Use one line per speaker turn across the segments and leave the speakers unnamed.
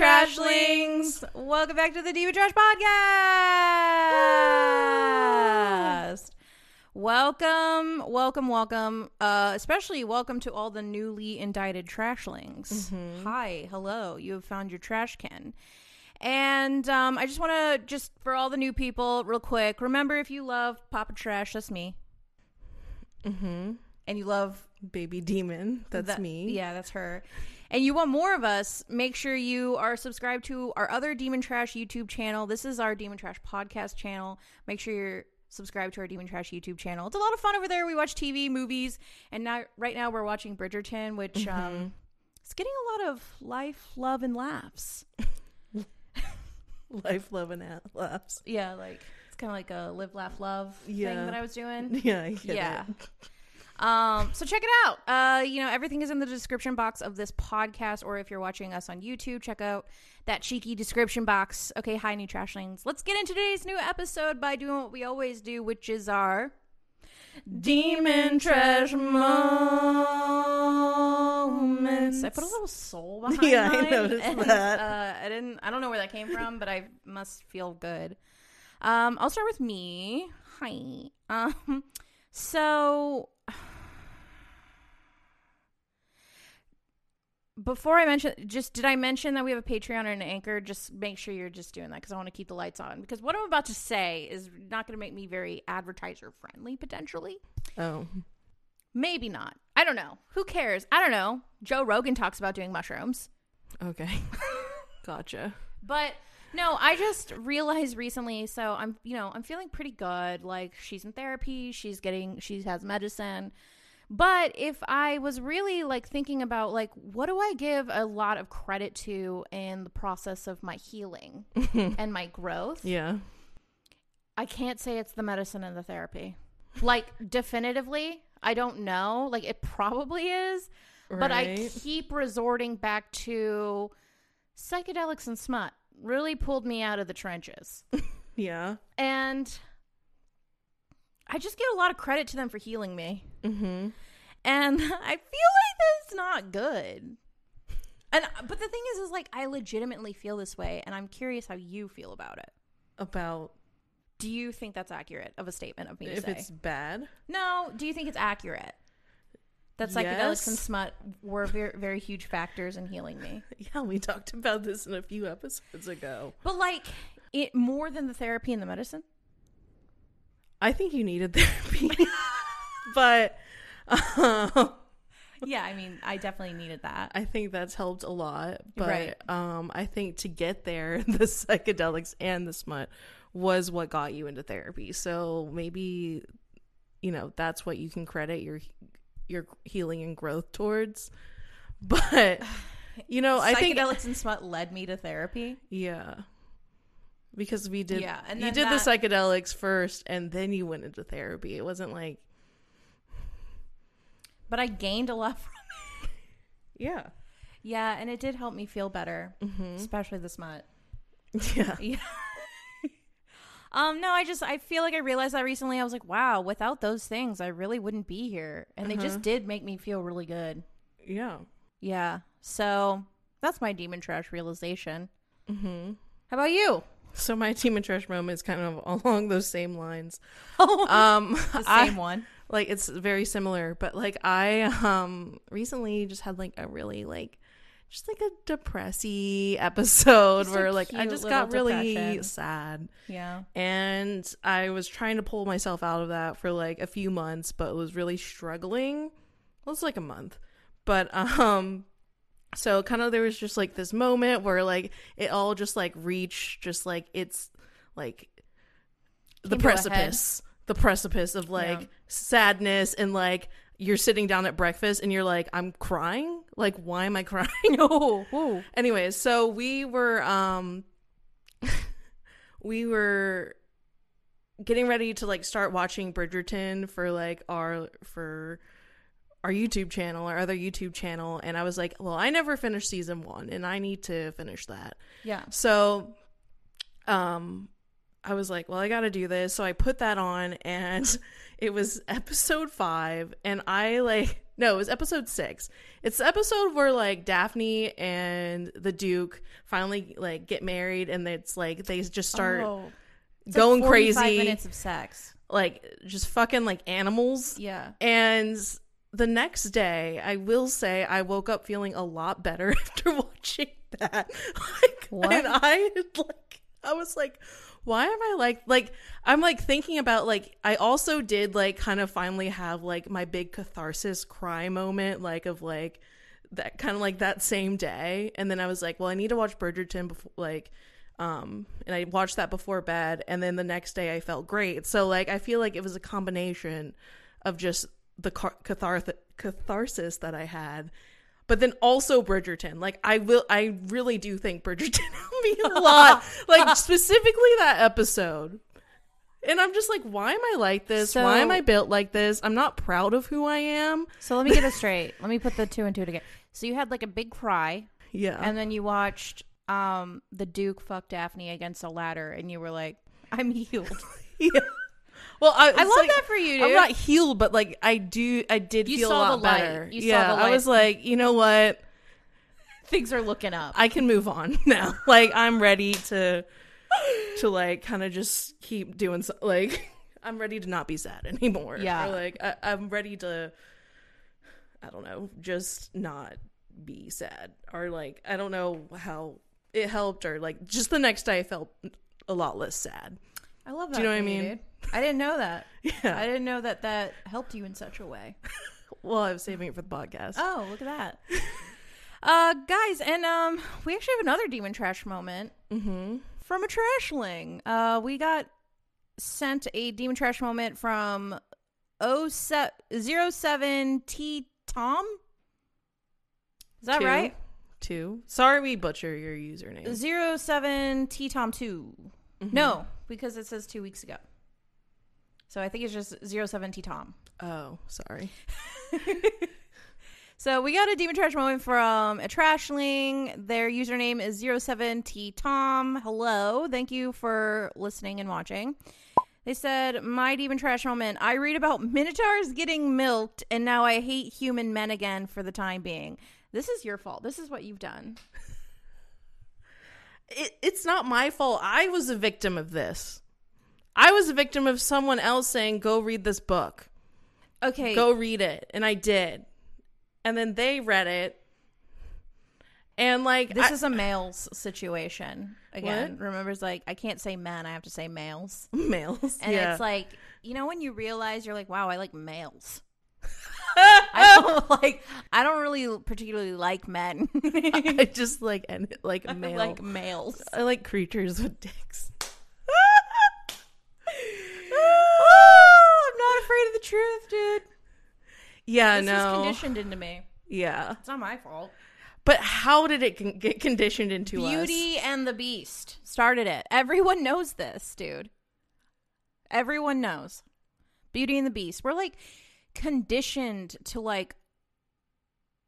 Trashlings. Welcome back to the Demon Trash Podcast. welcome, welcome, welcome. Uh, especially welcome to all the newly indicted Trashlings. Hi, hello. You have found your trash can. And um, I just want to, just for all the new people, real quick, remember if you love Papa Trash, that's me.
Mm-hmm.
And you love
Baby demon. That's
that-
me.
Yeah, that's her. And you want more of us, make sure you are subscribed to our other Demon Trash YouTube channel. This is our Demon Trash podcast channel. Make sure you're subscribed to our Demon Trash YouTube channel. It's a lot of fun over there. We watch TV, movies, and now right now we're watching Bridgerton, which
Mm-hmm.
um it's getting a lot of life, love, and laughs.
Life, love, and laughs.
Yeah, like it's kind of like a live, laugh, love thing that I was doing.
Yeah,
yeah.
it.
Um, so check it out. Uh, you know, everything is in the description box of this podcast, or if you're watching us on YouTube, check out that cheeky description box. Okay, hi, new trashlings. Let's get into today's new episode by doing what we always do, which is our Demon Trash moments. I put a little soul behind
Yeah, I
mine,
noticed
and,
that.
Uh, I didn't. I don't know where that came from, but I must feel good. Um, I'll start with me. Hi. Um, so before I mention, just did I mention that we have a Patreon and an Anchor? Just make sure you're just doing that because I want to keep the lights on. Because what I'm about to say is not going to make me very advertiser friendly potentially.
Oh,
Maybe not. I don't know. Who cares? I don't know. Joe Rogan talks about doing mushrooms.
okay. gotcha.
But no, I just realized recently. So I'm, you know, I'm feeling pretty good. Like she's in therapy. She's getting, she has medicine. But if I was really like thinking about like what do I give a lot of credit to in the process of my healing and my growth,
Yeah.
I can't say it's the medicine and the therapy. Like definitively, I don't know. Like it probably is, but I keep resorting back to psychedelics and smut. Really pulled me out of the trenches.
Yeah.
And I just get a lot of credit to them for healing me.
Mm-hmm.
And I feel like that's not good. And but the thing is is like I legitimately feel this way and I'm curious how you feel about it.
About
Do you think that's accurate of a statement of me
if
say?
it's bad.
No, do you think it's accurate? That psychedelics and smut were very, very huge factors in healing me.
Yeah, we talked about this in a few episodes ago.
But like it more than the therapy and the medicine?
I think you needed therapy, but um,
Yeah, I mean, I definitely needed that.
I think that's helped a lot. But
Right.
um, I think to get there, the psychedelics and the smut was what got you into therapy. So maybe, you know, that's what you can credit your your healing and growth towards. But you know, I think
psychedelics and smut led me to therapy.
yeah. Because we did,
Yeah, and
you did
that-
the psychedelics first, and then you went into therapy. It wasn't like,
But I gained a lot from it.
yeah,
Yeah, and it did help me feel better,
Mm-hmm.
especially the smut.
yeah,
Yeah. um, no, I just I feel like I realized that recently. I was like, wow, without those things, I really wouldn't be here. And they
Uh-huh.
just did make me feel really good.
yeah.
Yeah. So that's my demon trash realization.
Mm-hmm.
How about you?
So my demon trash moment is kind of along those same lines.
Oh,
Um,
the
I-
same one.
like it's very similar, but like I um recently just had like a really like just like a depressy episode
Just
where like I just got really
depression.
sad.
Yeah.
And I was trying to pull myself out of that for like a few months, but was really struggling. Well, it's like a month. But um so kind of there was just like this moment where like it all just like reached just like it's like the precipice. The precipice of like
Yeah.
sadness and like you're sitting down at breakfast and you're like, I'm crying? Like, why am I crying?
Oh, whoa.
Anyways, so we were um we were getting ready to like start watching Bridgerton for like our for our YouTube channel, our other YouTube channel, and I was like, well, I never finished season 1 and I need to finish that.
Yeah.
So um I was like, well, I got to do this. So I put that on and it was episode 5 and I like No, it was episode six. It's the episode where like Daphne and the Duke finally like get married, and it's like they just start
Oh. Like
going
45
crazy,
minutes of sex.
like just fucking like animals.
Yeah.
And the next day, I will say I woke up feeling a lot better after watching that. Like,
What?
And I like, I was like, why am I like, like, I'm like thinking about like, I also did like kind of finally have like my big catharsis cry moment, like of like that kind of like that same day. And then I was like, well, I need to watch Bridgerton before, like, um, and I watched that before bed. And then the next day I felt great. So like, I feel like it was a combination of just the catharsis that I had, but then also Bridgerton. Like I will, I really do think Bridgerton helped me a lot. like specifically that episode. And I'm just like, why am I like this? why am I built like this? I'm not proud of who I am.
So let me get it straight. let me put the two and two together. So you had like a big cry,
Yeah.
and then you watched um the Duke fuck Daphne against a ladder, and you were like, "I'm healed."
yeah. Well, I,
I love
like-
that for you, dude.
I'm not healed, but like I do, I did
You
feel a lot better.
You saw
yeah, I was like, you know what?
Things are looking up.
I can move on now. like I'm ready to to like kind of just keep doing so, like I'm ready to not be sad anymore.
Yeah.
Or, like I, I'm ready to I don't know, just not be sad or like I don't know how it helped or like just the next day I felt a lot less sad.
I love that.
Do you know what I mean?
dude. I didn't know that.
Yeah.
I didn't know that that helped you in such a way.
well, I was saving it for the podcast.
Oh, look at that. uh guys, and um we actually have another demon trash moment
mm-hmm.
from a trashling. Uh we got sent a demon trash moment from 07 T Tom. Is that
Two.
right?
Two. Sorry we butcher your username.
07 T Tom 2.
Mm-hmm.
No, because it says 2 weeks ago. So I think it's just 07 T Tom.
Oh, sorry.
So we got a demon trash moment from a trashling. Their username is 07T Tom. Hello. Thank you for listening and watching. They said, My demon trash moment. I read about minotaurs getting milked, and now I hate human men again for the time being. This is your fault. This is what you've done.
it, it's not my fault. I was a victim of this. I was a victim of someone else saying, "Go read this book.
Okay.
Go read it," and I did. And then they read it, and like
This
I-
is a males situation. Again, remember, it's like, I can't say men, I have to say males.
males,
And
yeah.
it's like, you know, when you realize you're like, wow, I like males. I don't like. I don't really particularly like men.
I just like and like
I
male.
like males.
I like creatures with dicks.
oh, I'm not afraid of the truth, dude.
Yeah,
This
no,
was conditioned into me.
yeah.
It's not my fault.
But how did it con- get conditioned into us?
Beauty and the Beast started it. Everyone knows this, dude. Everyone knows. Beauty and the Beast. We're like conditioned to like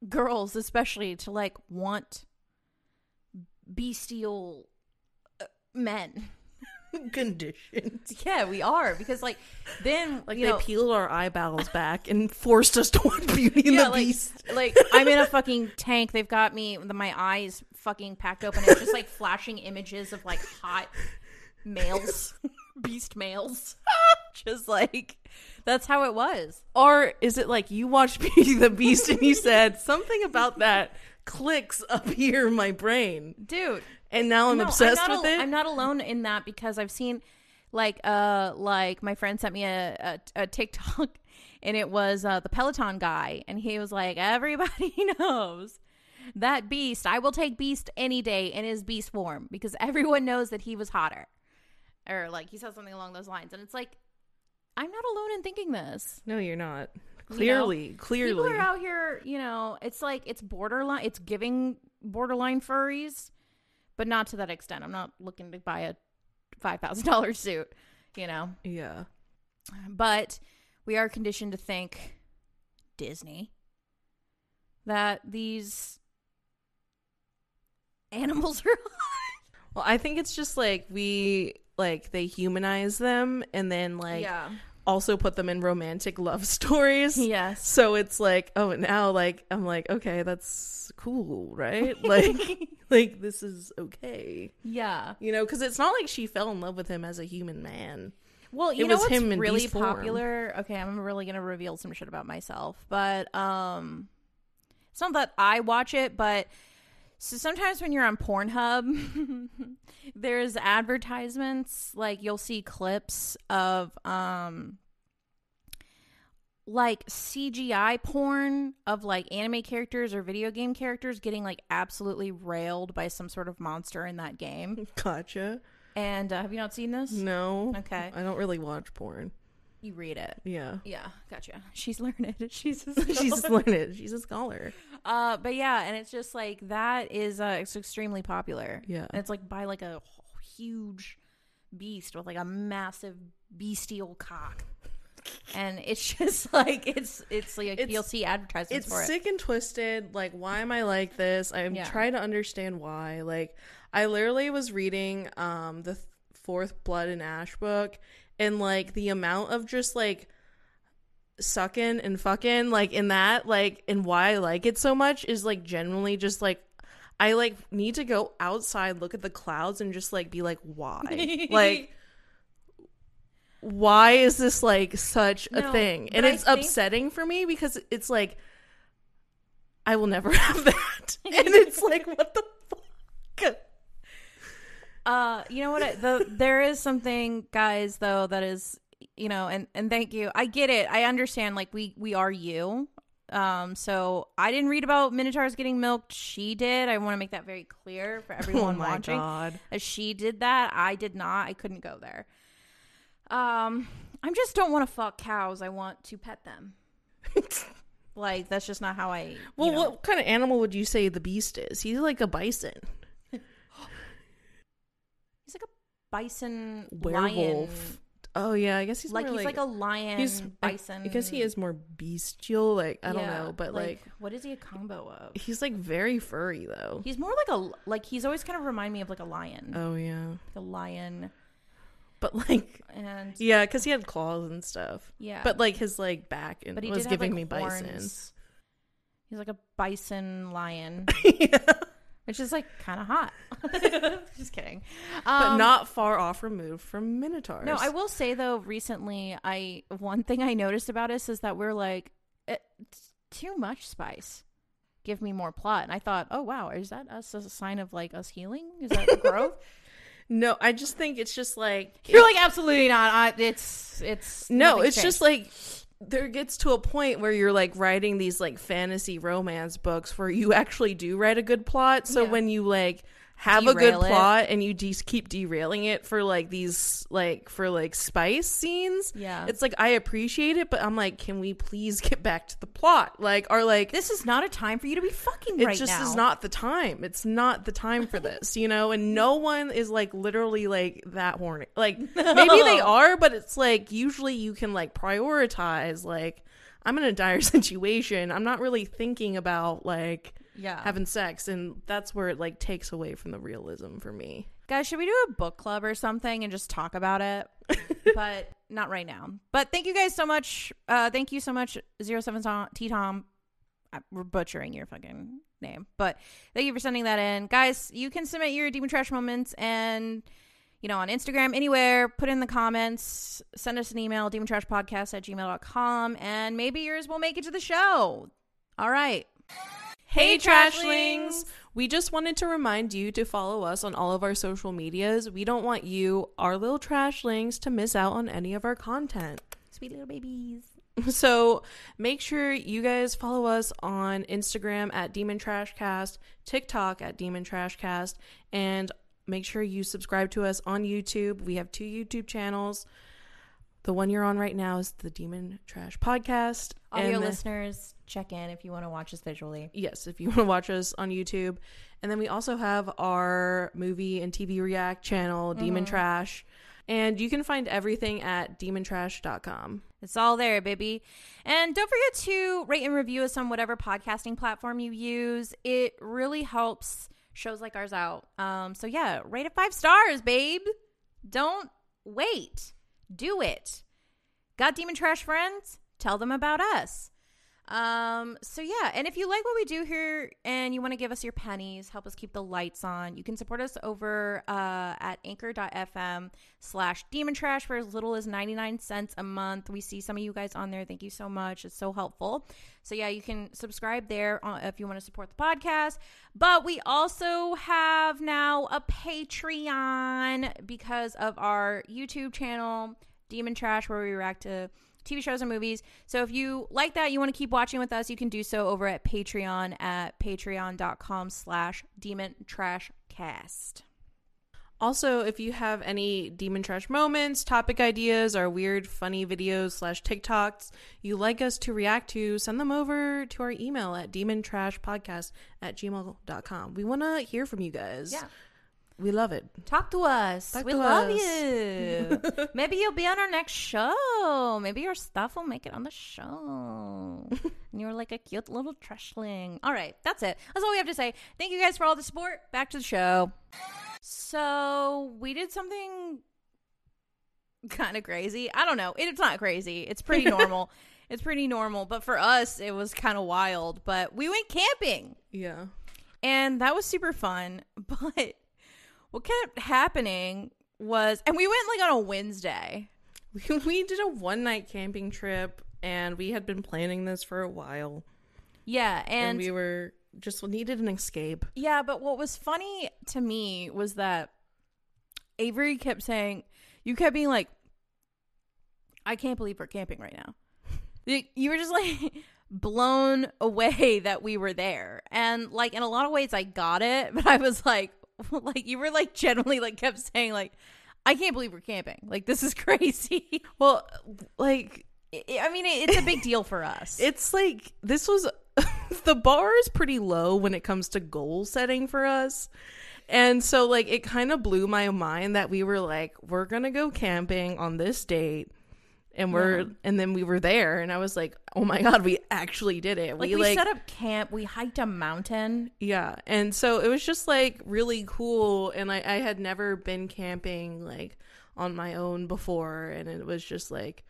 girls, especially to like want bestial uh, men.
conditioned.
Yeah, we are because like then
Like they
know,
peeled our eyeballs back and forced us to want Beauty and
yeah,
the
like,
Beast.
like I'm in a fucking tank. They've got me, with my eyes fucking packed open. It's just like flashing images of like hot males, beast males. just like that's how it was.
Or is it like you watched Beauty the Beast and you said something about that clicks up here in my brain,
Dude,
and now I'm
no,
obsessed
I'm
with
al-
it?
I'm not alone in that because I've seen like uh like my friend sent me a a, a TikTok and it was uh the Peloton guy and he was like everybody knows that beast I will take beast any day in his beast form because everyone knows that he was hotter or like he said something along those lines and it's like I'm not alone in thinking this
no, you're not. Clearly, clearly.
People are out here, you know, it's like it's borderline, it's giving borderline furries, but not to that extent. I'm not looking to buy a $5,000 suit, you know,
yeah.
but we are conditioned to think Disney that these animals are
Well, I think it's just like we like they humanize them and then like
yeah.
also put them in romantic love stories.
Yes.
So it's like, oh, now like I'm like, okay, that's cool, right? Like, like this is okay,
Yeah.
you know? Because it's not like she fell in love with him as a human man.
Well, you
It
know
was
what's really
beast form.
popular? Okay, I'm really gonna reveal some shit about myself, but um, it's not that I watch it, but so sometimes when you're on Pornhub, there's advertisements like you'll see clips of um like CGI porn of like anime characters or video game characters getting like absolutely railed by some sort of monster in that game.
Gotcha.
And uh, have you not seen this?
No.
Okay.
I don't really watch porn.
You read it.
Yeah.
Yeah, gotcha. She's learned it. She's a
She's learned. She's a scholar.
uh, but yeah, and it's just like that is uh, it's extremely popular.
Yeah.
and it's like by like a huge beast with like a massive bestial cock, and it's just like it's it's like
It's-
you'll see advertisements
It's
for it.
sick and twisted. Like, why am I like this? I'm
Yeah.
trying to understand why. Like, I literally was reading um the th- fourth Blood and Ash book, and like the amount of just like sucking and fucking like in that like and why I like it so much is like generally just like I like need to go outside, look at the clouds, and just like be like, why? like, why is this like such a thing? And it's
think-
upsetting for me because it's like, I will never have that. and it's like, what the fuck?
Uh, you know what? I, the there is something, guys, though, that is, you know, and and thank you. I get it. I understand. Like we we are you. Um, so I didn't read about minotaurs getting milked. She did. I want to make that very clear for everyone
oh my
watching.
god.
As she did that, I did not. I couldn't go there. Um, I just don't want to fuck cows. I want to pet them. like that's just not how I.
Well,
know.
what kind of animal would you say the beast is? He's like a bison.
He's like a bison
Werewolf.
lion.
Oh yeah, I guess he's
like he's like, a lion
he's
bison.
I guess he is more bestial. Like I don't know, but like,
what is he a combo of?
he's like very furry though.
He's more like a like he's always kind of remind me of like a lion,
Oh yeah,
like a lion,
but like
and
yeah, because he had claws and stuff.
yeah,
But like his like back and
but he
was giving
have,
me
like,
bison.
He's like a bison lion,
yeah.
Which is like kind of hot. Just kidding,
but
Um,
not far off removed from minotaurs.
No, I will say though, recently, I one thing I noticed about us is that we're like, it's too much spice. Give me more plot. And I thought, oh wow, is that us as a sign of like us healing? Is that growth?
No, I just think it's just like
You're like, absolutely not. I, it's it's
no,
nothing's
it's just like there gets to a point where you're like writing these like fantasy romance books where you actually do write a good plot. So
Yeah.
when you like have a good
it.
plot and you just keep derailing it for like these like for like spice scenes,
Yeah.
it's like I appreciate it, but I'm like, can we please get back to the plot? Like, or like
this is not a time for you to be fucking
it
right
just
now.
is not the time. It's not the time for this, you know. And no one is like literally like that horny. Like maybe they are, but it's like usually you can like prioritize. Like I'm in a dire situation. I'm not really thinking about like
Yeah.
having sex, and that's where it like takes away from the realism for me.
Guys, should we do a book club or something and just talk about it? but not right now. But thank you guys so much. Uh, thank you so much, Zero Seven T Tom. We're butchering your fucking name, but thank you for sending that in, guys. You can submit your demon trash moments and you know on Instagram anywhere. Put in the comments. Send us an email demontrashpodcast at gmail.com and maybe yours will make it to the show. All right.
Hey!
Trashlings!
We just wanted to remind you to follow us on all of our social medias. We don't want you, our little Trashlings, to miss out on any of our content.
Sweet little babies.
So make sure you guys follow us on Instagram at Demon Trashcast, TikTok at Demon Trashcast, and make sure you subscribe to us on YouTube. We have two YouTube channels. The one you're on right now is the Demon Trash Podcast.
Audio
and the-
listeners, check in if you want to watch us visually.
Yes, if you want to watch us on YouTube. And then we also have our movie and TV React channel, Demon Trash. And you can find everything at demontrash.com.
It's all there, baby. And don't forget to rate and review us on whatever podcasting platform you use. It really helps shows like ours out. Um, so yeah, rate it five stars, babe. Don't wait. Do it. Got demon trash friends? Tell them about us. Um, so yeah, and if you like what we do here and you want to give us your pennies, help us keep the lights on, you can support us over uh, at anchor.fm slash demon trash for as little as 99 cents a month. We see some of you guys on there. Thank you so much. It's so helpful. So yeah, you can subscribe there if you want to support the podcast. But we also have now a Patreon because of our YouTube channel, Demon Trash, where we react to TV shows and movies. So if you like that, you want to keep watching with us, you can do so over at Patreon at patreon.com slash demon trash cast.
Also, if you have any demon trash moments, topic ideas, or weird, funny videos slash TikToks you like us to react to, send them over to our email at demontrashpodcast at gmail.com. We want to hear from you guys.
Yeah.
We love it.
Talk to us.
Talk
we
to
love
us.
you. Maybe you'll be on our next show. Maybe your stuff will make it on the show. and you're like a cute little trashling. All right, that's it. That's all we have to say. Thank you guys for all the support. Back to the show. So we did something kind of crazy. I don't know. It's not crazy. It's pretty normal. it's pretty normal. But for us, it was kind of wild. But we went camping
Yeah.
and that was super fun. But what kept happening was, and we went like on a Wednesday.
We, did a one night camping trip and we had been planning this for a while.
Yeah,
And,
and,
we were just needed an escape.
yeah, but what was funny to me was that Avery kept saying, you kept being like, I can't believe we're camping right now. You were just like blown away that we were there. And like in a lot of ways I got it, but I was like like you were like generally like kept saying like I can't believe we're camping. Like this is crazy.
Well, like
I I mean, it- it's a big deal for us.
it's like this was the bar is pretty low when it comes to goal setting for us. And so like it kind of blew my mind that we were like we're going to go camping on this date and we're
Yeah.
and then we were there and I was like, "Oh my god, we actually did it."
like we, set up camp. We hiked a mountain.
Yeah. And so it was just like really cool. And I, I had never been camping like on my own before. And it was just like,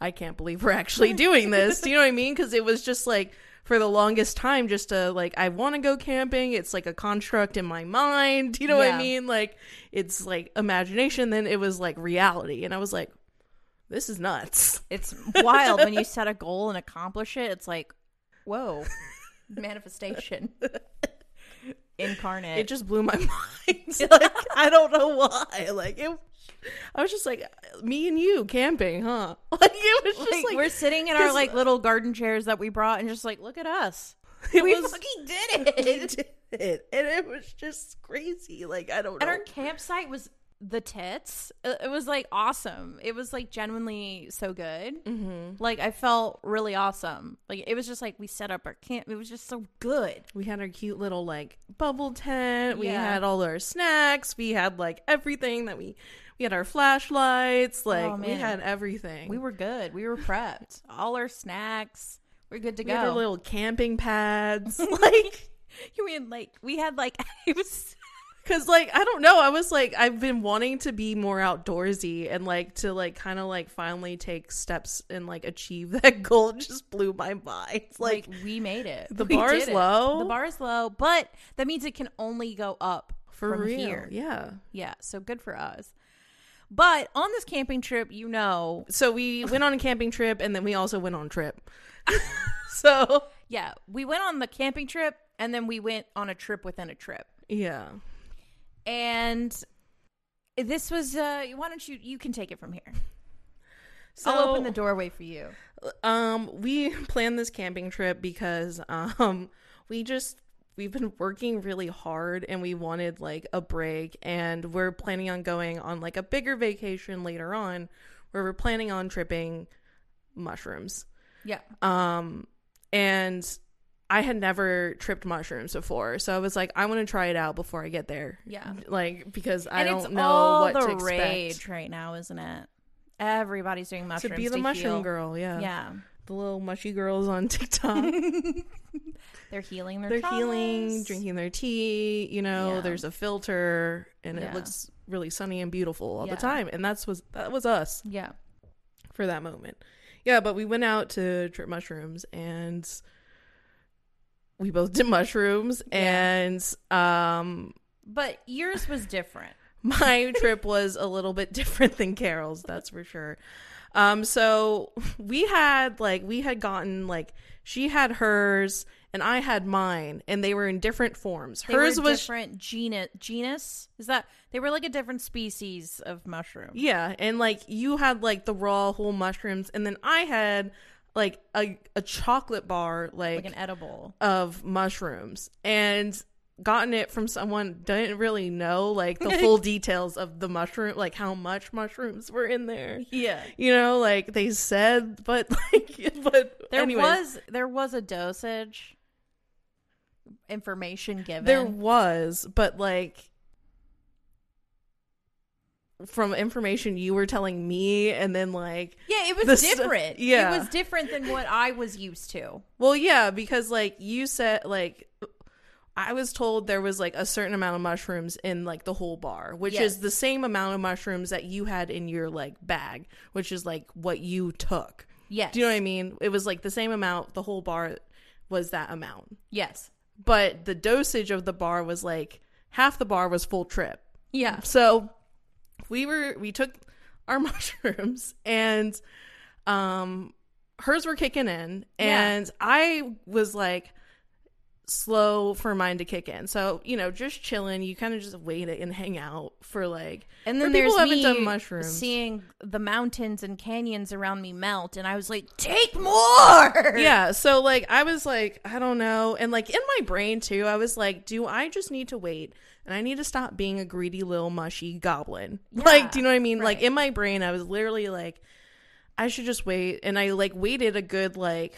I can't believe we're actually doing this. Do you know what I mean? Because it was just like for the longest time, just to like, I want to go camping. It's like a construct in my mind. Do you know what I mean? Like, it's like imagination. Then it was like reality. And I was like, this is nuts.
It's wild when you set a goal and accomplish it. It's like, whoa, manifestation incarnate.
it just blew my mind. like I don't know why. Like it, I was just like me and you camping, huh? Like it was just
like,
like,
we're sitting in our like little garden chairs that we brought, and just like, look at us.
it
we
was
fucking did
we
it.
did it, and it was just crazy. Like I don't
And
know.
our campsite was the tits. It was like awesome. It was like genuinely so good.
mm-hmm.
Like I felt really awesome. Like it was just like we set up our camp. It was just so good.
We had our cute little like bubble tent. We
Yeah.
had all our snacks. We had like everything that we. We had our flashlights. Like
Oh,
we had everything.
We were good. We were prepped. All our snacks. We're good to
We had our
go.
little camping pads. like
You mean like we had like it was
Cause like I don't know, I was like I've been wanting to be more outdoorsy and like to like kind of like finally take steps and like achieve that goal. It just blew my mind.
like,
Like,
we made it.
the
We
bar is
it.
low?
The bar is low, but that means it can only go up
for
from
real,
here.
yeah.
Yeah, so good for us. But on this camping trip, you know,
So we went on a camping trip and then we also went on a trip. so
yeah, we went on the camping trip and then we went on a trip within a trip.
yeah,
And this was uh why don't you you can take it from here.
so
I'll open the doorway for you.
um we planned this camping trip because um we just we've been working really hard and we wanted like a break and we're planning on going on like a bigger vacation later on where we're planning on tripping mushrooms
Yeah.
um and I had never tripped mushrooms before so I was like I want to try it out before I get there
Yeah.
like because I
and
don't know what
the
to expect
rage right now, isn't it? Everybody's doing mushrooms to
be the mushroom
heal.
girl yeah
Yeah.
the little mushy girls on TikTok
They're healing their
they're healing, drinking their tea. You know,
Yeah.
there's a filter, and
Yeah.
it looks really sunny and beautiful all the time. And that's was that was us.
Yeah.
for that moment. Yeah, but we went out to trip mushrooms and we both did mushrooms
Yeah.
and um
But yours was different.
my trip was a little bit different than Carol's, that's for sure. Um, so we had like we had gotten like she had hers and I had mine, and they were in different forms.
They
hers was
different genus. Genus is that they were like a different species of mushroom.
yeah, and like you had like the raw whole mushrooms, and then I had like a a chocolate bar like,
like an edible.
of mushrooms and gotten it from someone didn't really know like the full details of the mushroom like how much mushrooms were in there
Yeah.
you know like they said but like but
There
anyways,
was there was a dosage information given.
there was but like from information you were telling me and then like
yeah, it was different.
yeah.
It was different than what I was used to.
Well, yeah, because like you said, like I was told there was like a certain amount of mushrooms in like the whole bar, which
Yes.
is the same amount of mushrooms that you had in your like bag, which is like what you took.
Yes.
Do you know what I mean? It was like the same amount. The whole bar was that amount,
Yes.
but the dosage of the bar was like half the bar was full trip.
Yeah.
So we were we took our mushrooms and um hers were kicking in
Yeah.
and I was like slow for mine to kick in. So, you know, just chilling, you kind of just wait it and hang out for like
And then there's me
done mushrooms.
seeing the mountains and canyons around me melt, and I was like, "Take more!"
yeah so like i was like i don't know and like in my brain too i was like do i just need to wait and i need to stop being a greedy little mushy goblin like do you know what i mean like in my brain i was literally like i should just wait and i like waited a good like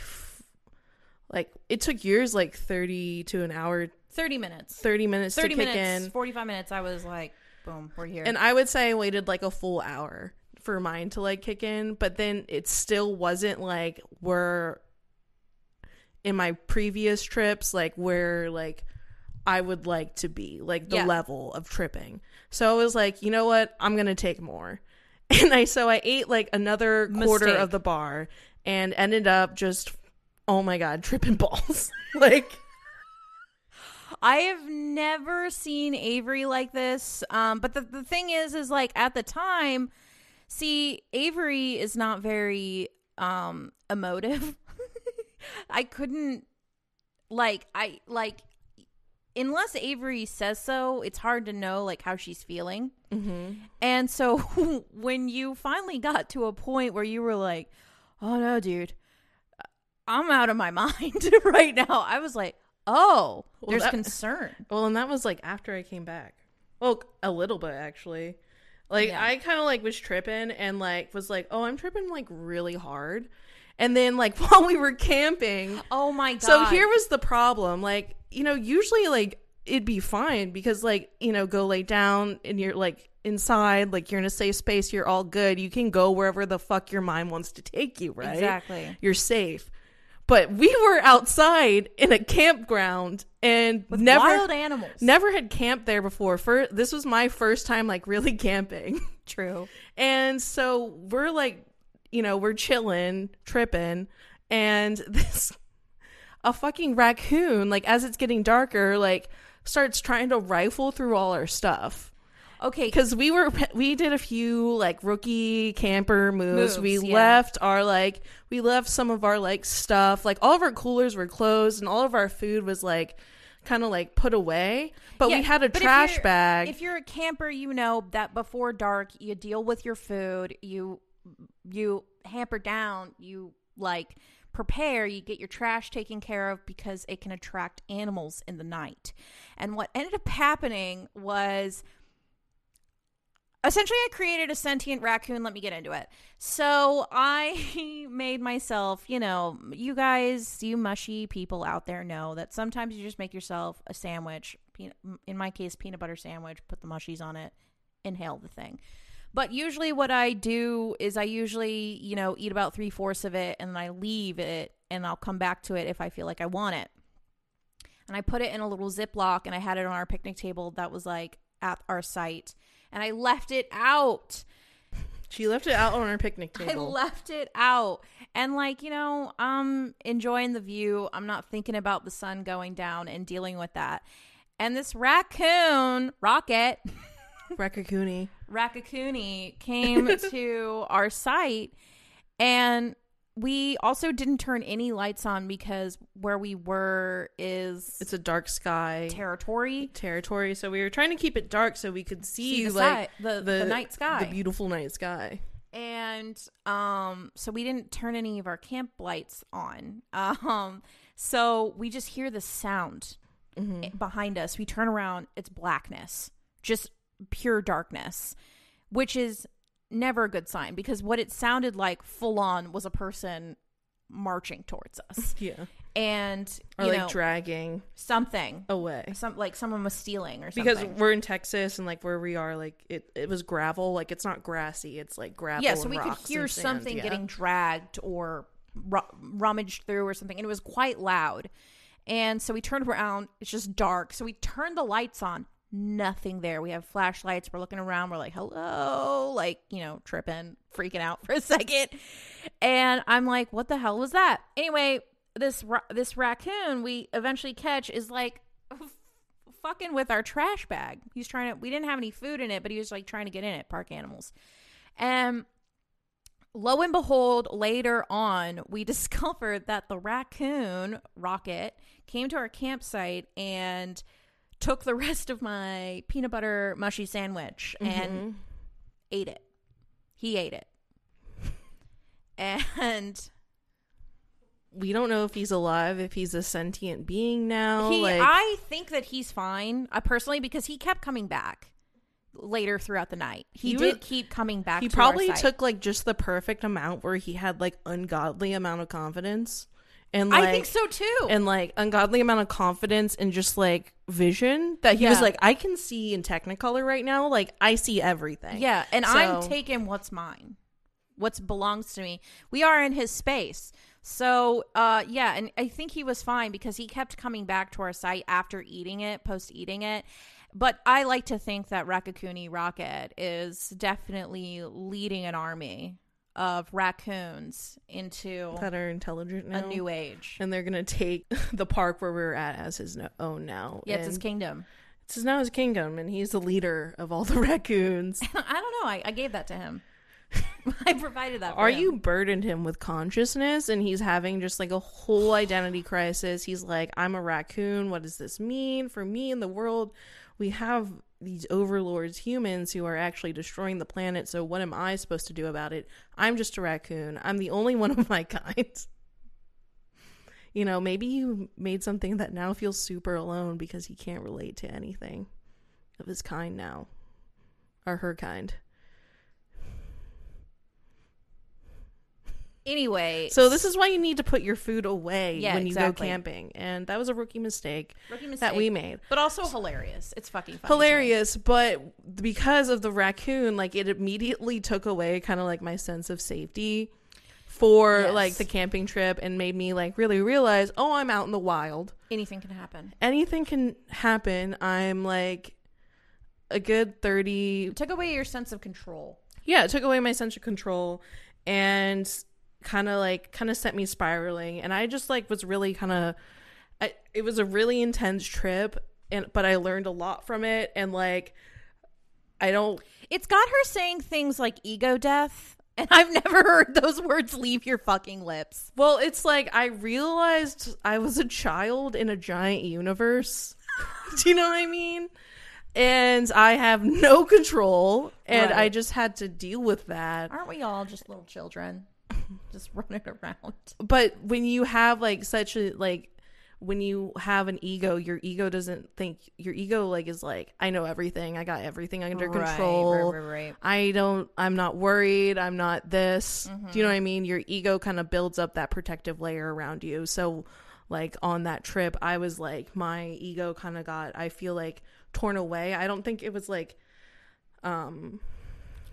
like it took yours like 30 to an hour
thirty minutes,
30 minutes
thirty
to kick
minutes,
in
forty-five minutes. I was like, "Boom, we're here."
and i would say i waited like a full hour for mine to like kick in but then it still wasn't like where in my previous trips like where like i would like to be like the
Yeah.
level of tripping so i was like you know what i'm gonna take more and i so i ate like another quarter of the bar and ended up just oh my god tripping balls like
I have never seen Avery like this. Um, but the, the thing is, is like at the time, see, Avery is not very um emotive. I couldn't like I like unless Avery says so, it's hard to know like how she's feeling. And so when you finally got to a point where you were like, "Oh no, dude. I'm out of my mind right now." I was like, "Oh,
Well,
there's
that-
concern."
Well, and that was like after I came back. Well, a little bit actually. Like
Yeah.
I kind of like was tripping and like was like, "Oh, I'm tripping like really hard." And then like while we were camping,
Oh my god.
so here was the problem. Like, you know, usually like it'd be fine because like, you know, go lay down and you're like inside, like you're in a safe space, you're all good. You can go wherever the fuck your mind wants to take you, right?
Exactly.
You're safe. But we were outside in a campground and
With
never
wild animals.
never had camped there before. For this was my first time like really camping.
True.
And so we're like, you know, we're chilling, tripping, and this a fucking raccoon, like as it's getting darker, like starts trying to rifle through all our stuff.
Okay.
Because we were we did a few like rookie camper moves.
Moves,
we
yeah.
left our like we left some of our like stuff. Like all of our coolers were closed and all of our food was like kind of like put away. But
Yeah,
we had a
but if
trash bag.
If you're a camper, you know that before dark, you deal with your food. You you hamper down. You like prepare. You get your trash taken care of because it can attract animals in the night. And what ended up happening was essentially I created a sentient raccoon. Let me get into it. So I made myself, you know, you guys, you mushy people out there know that sometimes you just make yourself a sandwich. In my case, peanut butter sandwich. Put the mushies on it. Inhale the thing. But usually, what I do is I usually, you know, eat about three fourths of it and then I leave it and I'll come back to it if I feel like I want it. And I put it in a little Ziploc and I had it on our picnic table that was like at our site. And I left it out.
She left it out on our picnic table.
I left it out. And like, you know, I'm enjoying the view. I'm not thinking about the sun going down and dealing with that. And this raccoon, Rocket,
Rakakuni.
Raccoony came to our site and we also didn't turn any lights on because where we were is
It's a dark sky
territory.
territory, so we were trying to keep it dark so we could see,
See the
like
sky- the- the night sky.
the beautiful night sky.
and um so we didn't turn any of our camp lights on um so we just hear the sound
Mm-hmm.
behind us we turn around it's blackness just pure darkness which is never a good sign because what it sounded like full on was a person marching towards us
Yeah,
and
or like
know
dragging
something
away.
some like someone was stealing or something
Because we're in Texas and like where we are, like it, it was gravel. Like it's not grassy. It's like gravel.
yeah so we could hear something
yeah.
getting dragged or ru- rummaged through or something and it was quite loud and so we turned around it's just dark so we turned the lights on nothing there. We have flashlights. We're looking around. We're like hello like you know tripping freaking out for a second. And i'm like what the hell was that? Anyway this ra- this raccoon we eventually catch is like fucking with our trash bag. He's trying to we didn't have any food in it but he was like trying to get in it. Park animals. And lo and behold, later on, we discovered that the raccoon Rocket came to our campsite and took the rest of my peanut butter mushy sandwich and ate it. He ate it. And
We don't know if he's alive, if he's a sentient being now.
he,
like
I think that he's fine, uh, personally, because he kept coming back later throughout the night. He,
He
did
was-
keep coming back.
he probably took like just the perfect amount where he had like ungodly amount of confidence. And like
I think so too.
and like ungodly amount of confidence and just like vision that he was like I can see in Technicolor right now like I see everything.
Yeah, and I'm taking what's mine, what's belongs to me. We are in his space. So, uh, yeah, and I think he was fine because he kept coming back to our site after eating it, post eating it. But I like to think that Rakakuni Rocket is definitely leading an army of raccoons into
that are intelligent now.
a new age.
and they're gonna take the park where we're at as his no- own now.
Yeah, it's his kingdom.
It's now his kingdom, and he's the leader of all the raccoons.
I don't know. I, I gave that to him. I provided that. For
Are
him.
you burdened him with consciousness and he's having just like a whole identity crisis? He's like, I'm a raccoon. What does this mean for me in the world? We have these overlords, humans, who are actually destroying the planet. So, what am I supposed to do about it? I'm just a raccoon. I'm the only one of my kind. You know, maybe you made something that now feels super alone because he can't relate to anything of his kind now, or her kind.
Anyway,
So this is why you need to put your food away
Yeah,
when you
exactly.
go camping, and that was a rookie mistake
rookie
that we made.
but also hilarious. It's fucking funny to me.
Hilarious, but because of the raccoon, like it immediately took away kind of like my sense of safety for
Yes.
like the camping trip, and made me like really realize, oh, I'm out in the wild.
Anything can happen.
Anything can happen. I'm like a good thirty
It took away your sense of control.
yeah, it took away my sense of control and kind of like kind of sent me spiraling and I just like was really kind of it was a really intense trip and but I learned a lot from it and like I don't
It's got her saying things like ego death, and I've never heard those words leave your fucking lips.
well it's like I realized I was a child in a giant universe. Do you know what I mean? And I have no control and I just had to deal with that.
Aren't we all just little children, just running around?
but when you have like such a like when you have an ego your ego doesn't think your ego like is like i know everything. I got everything under
Right,
control.
right, right,
i don't i'm not worried. I'm not this.
Mm-hmm.
do you know what i mean? Your ego kind of builds up that protective layer around you. So like on that trip i was like my ego kind of got i feel like torn away. I don't think it was like um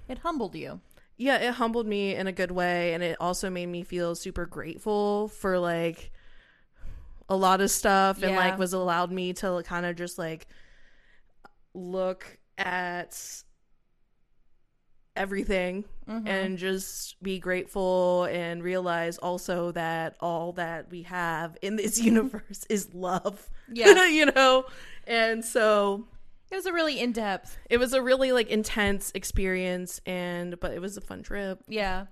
It humbled you.
Yeah, it humbled me in a good way and it also made me feel super grateful for like a lot of stuff and like was allowed me to kind of just like look at everything mm-hmm. and just be grateful and realize also that all that we have in this universe is love.
Yeah.
you know? And so
It was a really in depth.
it was a really like intense experience and but it was a fun trip.
Yeah.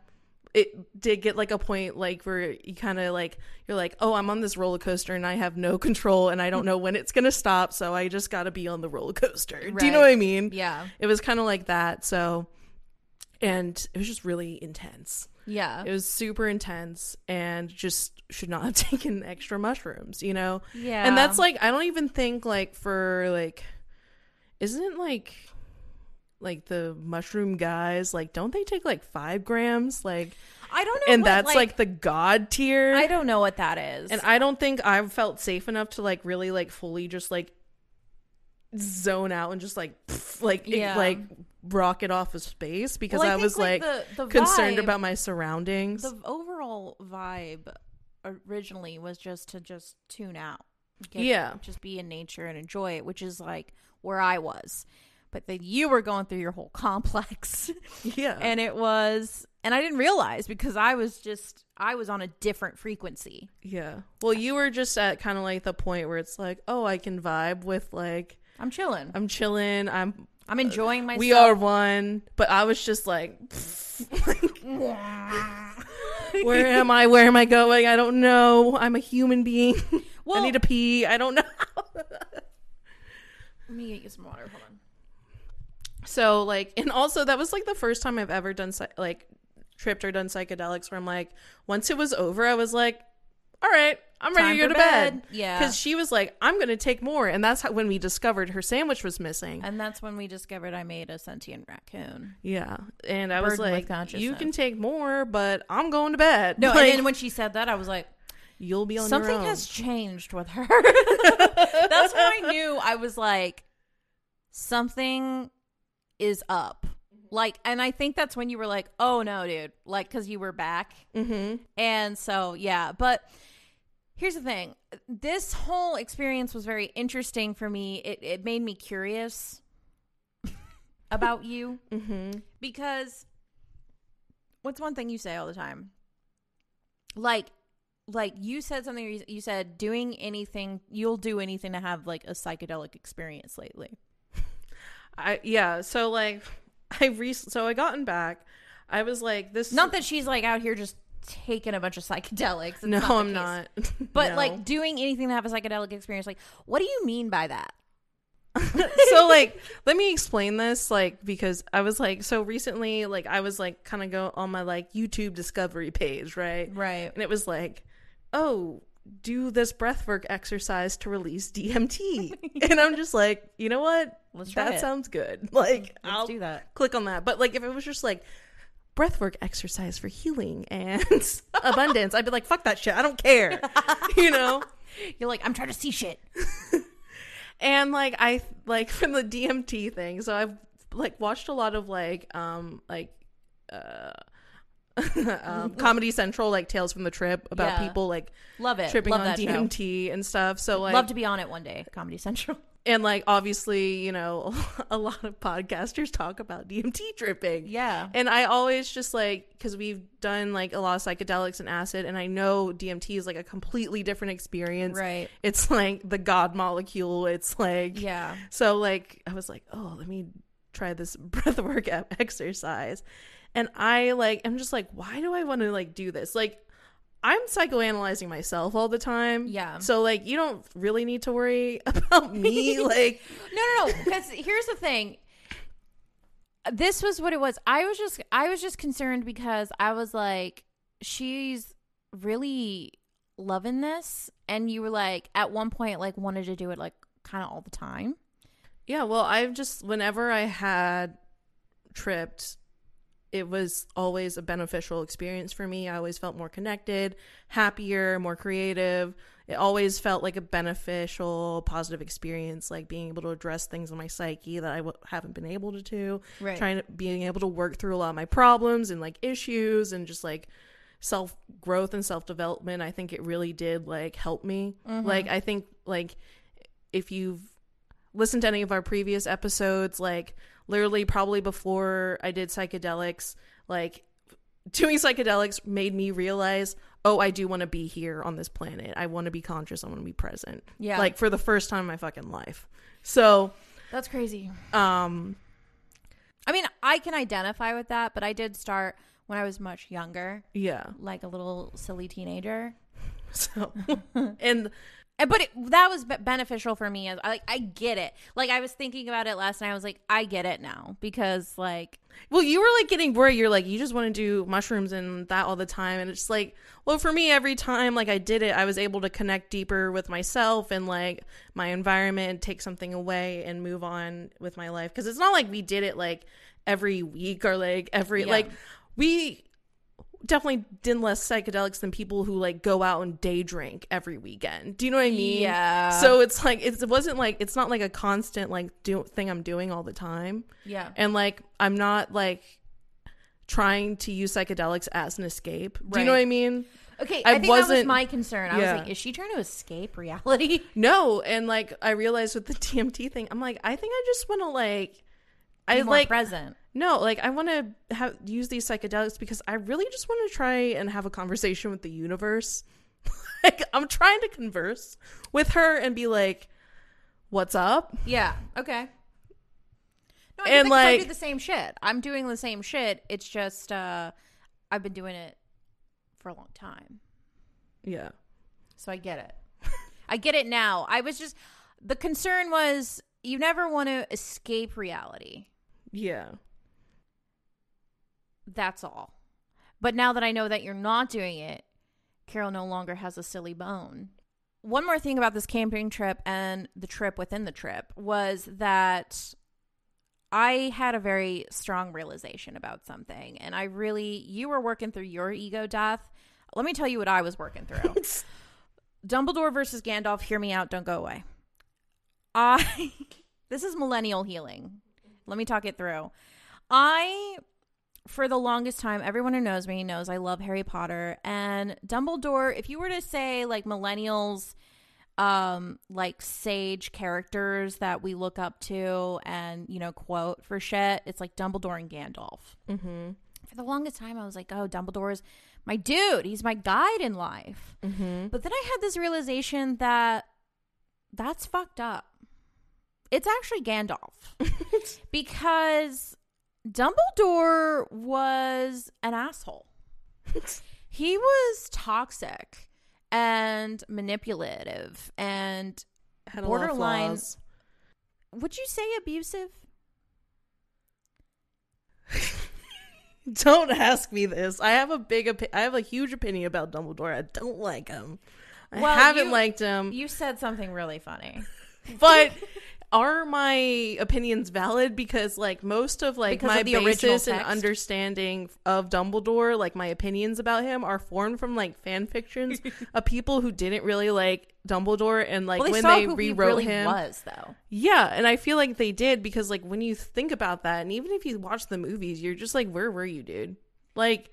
It did get like a point like where you kind of like you're like, "Oh, I'm on this roller coaster and I have no control and I don't know when it's going to stop, so I just got to be on the roller coaster." Do you know what I mean?
Yeah.
It was kind of like that. So and it was just really intense.
Yeah.
It was super intense and just should not have taken extra mushrooms, you know?
yeah.
And that's like I don't even think like for like isn't like like the mushroom guys like don't they take like five grams like
I don't know.
and
what,
that's like, the god tier
I don't know what that is.
and I don't think I've felt safe enough to like really like fully just like zone out and just like pff, like it-
Yeah.
like rocket off of space because
Well,
I,
think,
was like,
the, the
concerned
vibe-
about my surroundings.
the overall vibe originally was just to just tune out. Get-
Yeah.
Just be in nature and enjoy it, which is like where I was. But then you were going through your whole complex.
yeah.
and it was and I didn't realize because I was just I was on a different frequency.
yeah. Well, you were just at kind of like the point where it's like, "Oh, I can vibe with like
I'm chilling.
I'm chilling. I'm
I'm enjoying uh, myself.
we are one." But I was just like, "Where am I? Where am I going? I don't know. I'm a human being. I need to pee. I don't know."
Let me get you some water. Hold on.
So like, and also that was like the first time I've ever done like tripped or done psychedelics where I'm like, once it was over, I was like, all right, I'm ready
Time
to go to bed.
bed. Yeah.
because she was like, I'm gonna take more, and that's how, when we discovered her sandwich was missing.
And that's when we discovered I made a sentient raccoon.
yeah, and I was
Burdened
like, you can take more, but I'm going to bed.
No,
Like,
and then when she said that, I was like,
you'll be on
something
your own.
has changed with her. That's when I knew I was like, something is up. Like, and I think that's when you were like, oh no, dude. Like, cause you were back.
mm-hmm.
And so, yeah. But here's the thing this whole experience was very interesting for me. It, it made me curious about you
Mm-hmm.
because what's one thing you say all the time like like you said something you- you said doing anything you'll do anything to have like a psychedelic experience lately
I yeah. So like, I re so I gotten back. I was like, this.
not that she's like out here just taking a bunch of psychedelics It's
no,
not
I'm
case.
not.
but
No.
like doing anything to have a psychedelic experience like what do you mean by that
so like let me explain this like because i was like so recently like i was like kind of go on my like youtube discovery page right
right
and it was like oh do this breathwork exercise to release dmt and i'm just like you know what?
Let's try
that
it.
sounds good. Like
let's
i'll
do that.
click on that. But like if it was just like breathwork exercise for healing and abundance i'd be like fuck that shit. I don't care. You know?
You're like i'm trying to see shit.
And like i like from the dmt thing so i've like watched a lot of like um like uh um, comedy central like tales from the trip about
Yeah.
people like
love it
tripping
love
on
that show.
dmt and stuff so like
love to be on it one day comedy central
and like obviously you know a lot of podcasters talk about dmt tripping
yeah
and I always just like because we've done like a lot of psychedelics and acid, and I know DMT is like a completely different experience.
right
It's like the God molecule. It's like
yeah
So like I was like, oh, let me try this breathwork exercise, and I like I'm just like, why do I want to like do this? Like I'm psychoanalyzing myself all the time.
Yeah.
So like you don't really need to worry about me. like
No, no, no. Because here's the thing. This was what it was. I was just, I was just concerned because I was like, she's really loving this, and you were like, at one point, like wanted to do it like kind of all the time.
Yeah, well, I've just whenever I had tripped, it was always a beneficial experience for me. I always felt more connected, happier, more creative. It always felt like a beneficial, positive experience, like being able to address things in my psyche that I w- haven't been able to do.
Right.
Trying to being able to work through a lot of my problems and like issues and just like self growth and self development. I think it really did like help me. Mm-hmm. Like I think like if you've listened to any of our previous episodes, like literally probably before I did psychedelics, like doing psychedelics made me realize, oh, I do want to be here on this planet. I want to be conscious. I want to be present.
Yeah.
Like for the first time in my fucking life. So,
That's crazy.
um,
I mean, I can identify with that, but I did start when I was much younger,
yeah.
like a little silly teenager.
So, And,
but it, that was beneficial for me. As I like, I get it. Like I was thinking about it last night. I was like, I get it now because like,
Well, you were like getting worried. You're like, you just want to do mushrooms and that all the time. And it's like, well, for me, every time like I did it, I was able to connect deeper with myself and like my environment and take something away and move on with my life. Cause it's not like we did it like every week or like every,
Yeah.
like, we definitely did less psychedelics than people who like go out and day drink every weekend. Do you know what I mean?
Yeah.
So it's like, it's, it wasn't like, it's not like a constant like do, thing I'm doing all the time
yeah,
and like i'm not like trying to use psychedelics as an escape do you know what i mean
okay.
I
I, think that was
wasn't-
my concern. I
Yeah.
was like, is she trying to escape reality?
no and like i realized with the dmt thing i'm like i think i just want to like i
more
like
present.
no like i want to have use these psychedelics because i really just want to try and have a conversation with the universe like i'm trying to converse with her and be like what's up
Yeah. Okay. No, I
And,
think I do the same shit. I'm doing the same shit. It's just uh, I've been doing it for a long time,
yeah
so I get it. I get it now. I was just the concern was you never want to escape reality.
Yeah
That's all. But now that I know that you're not doing it, Carol no longer has a silly bone. One more thing about this camping trip and the trip within the trip was that I had a very strong realization about something. And I really, you were working through your ego death. Let me tell you what I was working through. Dumbledore versus Gandalf, hear me out, don't go away. I, this is millennial healing. Let me talk it through. I for the longest time, everyone who knows me knows I love Harry Potter and Dumbledore. If you were to say like millennials, um, like sage characters that we look up to and you know quote for shit, it's like Dumbledore and Gandalf.
mm-hmm
For the longest time, I was like, oh, Dumbledore's my dude. He's my guide in life.
mm-hmm
But then I had this realization that that's fucked up. It's actually Gandalf. because Dumbledore was an asshole. he was toxic and manipulative and
had a lot of
Borderline- would you say abusive?
Don't ask me this. I have a big, opi- I have a huge opinion about Dumbledore. I don't like him. I
Well,
haven't
you-
liked him.
You said something really funny.
but are my opinions valid? Because like most of like
Because
my
of
basis and understanding of Dumbledore, like my opinions about him, are formed from like fan fictions of people who didn't really like Dumbledore, and like
well, they
when they rewrote
really
him,
was, though.
Yeah, and I feel like they did because like when you think about that, and even if you watch the movies, you're just like, where were you, dude? Like,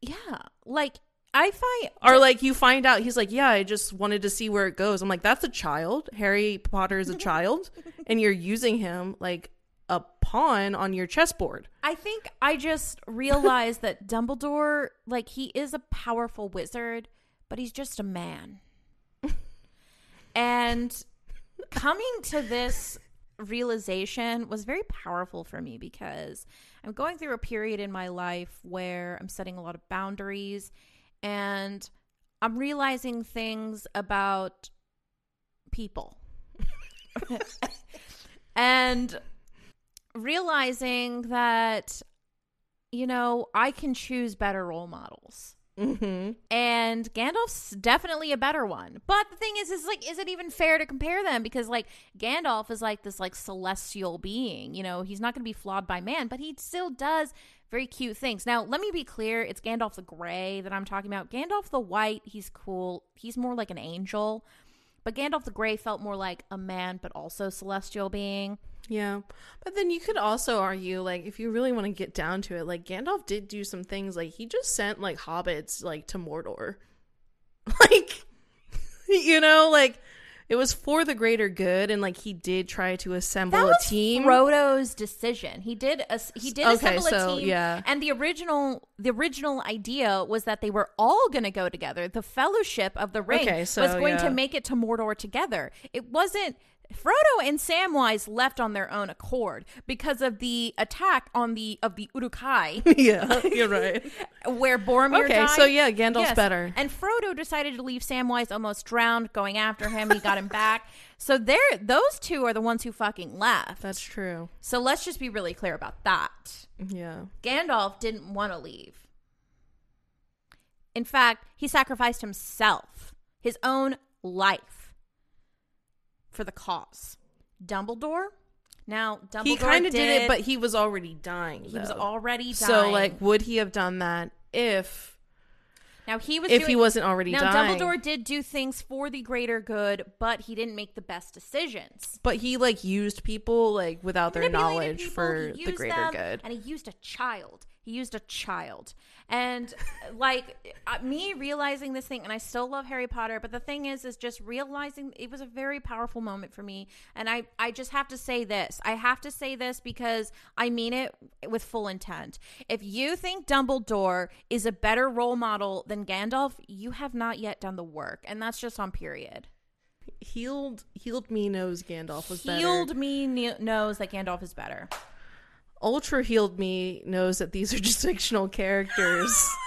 Yeah, like I find
or like you find out he's like, yeah, I just wanted to see where it goes. I'm like, that's a child. Harry Potter is a child, and you're using him like a pawn on your chessboard.
I think I just realized that Dumbledore, like, he is a powerful wizard, but he's just a man. and coming to this realization was very powerful for me because I'm going through a period in my life where I'm setting a lot of boundaries and I'm realizing things about people. and realizing that you know I can choose better role models.
Mm-hmm.
And Gandalf's definitely a better one. But the thing is, is like, is it even fair to compare them? Because like Gandalf is like this like celestial being. You know, he's not going to be flawed by man, but he still does very cute things. Now, let me be clear: it's Gandalf the Gray that I'm talking about. Gandalf the White, he's cool. He's more like an angel. But Gandalf the Gray felt more like a man, but also celestial being.
Yeah, but then you could also argue, like, if you really want to get down to it, like Gandalf did do some things. Like he just sent like hobbits like to Mordor, like you know, like it was for the greater good, and like he did try to assemble
That
a
was
team.
Frodo's decision. He did a, he did
Okay,
assemble a
so,
team.
yeah.
And the original the original idea was that they were all going to go together. The Fellowship of the Ring
Okay, so,
was going
yeah.
to make it to Mordor together. It wasn't Frodo and Samwise left on their own accord because of the attack on the of the Uruk-hai,
yeah, you're right.
where Boromir
Okay,
died.
so yeah, Gandalf's better.
And Frodo decided to leave Samwise almost drowned, going after him. He got him back. So they're those two are the ones who fucking left.
That's true.
So let's just be really clear about that.
Yeah.
Gandalf didn't want to leave. In fact, he sacrificed himself, his own life, for the cause. Dumbledore. Now, Dumbledore
he kind of
did,
did it, but he was already dying.
he was already dying.
So, like, would he have done that if
now he was
if
doing,
he wasn't already
now
dying?
Dumbledore did do things for the greater good, but he didn't make the best decisions.
But he like used people like without their knowledge
people,
for the greater
them,
good.
And he used a child. He used a child. And like uh, me realizing this thing, and I still love Harry Potter, but the thing is, is just realizing it was a very powerful moment for me. And I, I just have to say this. I have to say this because I mean it with full intent. If you think Dumbledore is a better role model than Gandalf, you have not yet done the work. And that's just on period.
Healed, healed me knows Gandalf was
Healed
better.
Healed me kn- knows that Gandalf is better.
Ultra healed me knows that these are just fictional characters.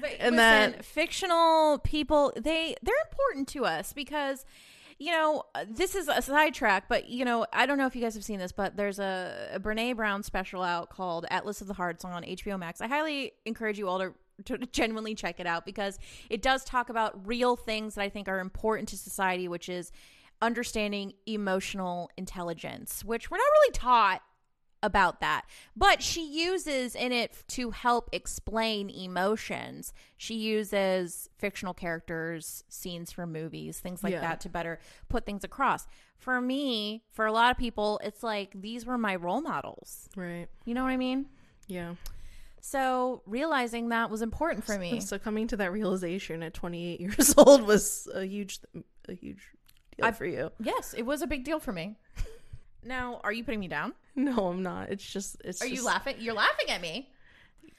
But
And
listen,
that-
fictional people they they're important to us because you know this is a sidetrack, but you know I don't know if you guys have seen this, but there's a, a Brene Brown special out called Atlas of the Hearts on HBO Max. I highly encourage you all to. To genuinely check it out because it does talk about real things that I think are important to society, which is understanding emotional intelligence, which we're not really taught about that. But she uses in it to help explain emotions. She uses fictional characters, scenes from movies, things like
Yeah.
that to better put things across. For me, for a lot of people, it's like these were my role models.
right.
You know what I mean?
Yeah.
So realizing that was important for me.
So coming to that realization at 28 years old was a huge, a huge deal
I've-
for you.
Yes, it was a big deal for me. Now, are you putting me down?
No, I'm not. It's just. It's.
Are you laughing? You're laughing at me.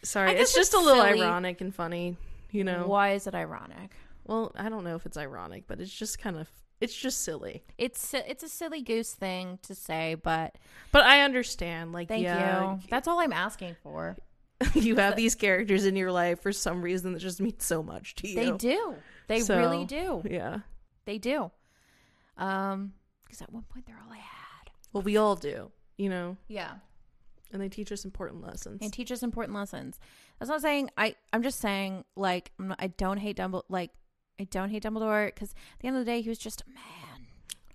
Sorry, it's just
it's
a little
silly.
ironic and funny. You know.
Why is it ironic?
Well, I don't know if it's ironic, but it's just kind of. It's just silly.
It's it's a silly goose thing to say, but
But I understand. Like,
thank
yeah,
you. That's all I'm asking for.
you have these characters in your life for some reason that just mean so much to you.
They do. They
So,
really do.
Yeah.
They do. Um, because at one point they're all I had.
Well, we all do. You know,
Yeah,
and they teach us important lessons.
and teach us important lessons. That's not saying I. I'm just saying like I'm not, I don't hate Dumbledore. Like I don't hate Dumbledore because at the end of the day he was just a man.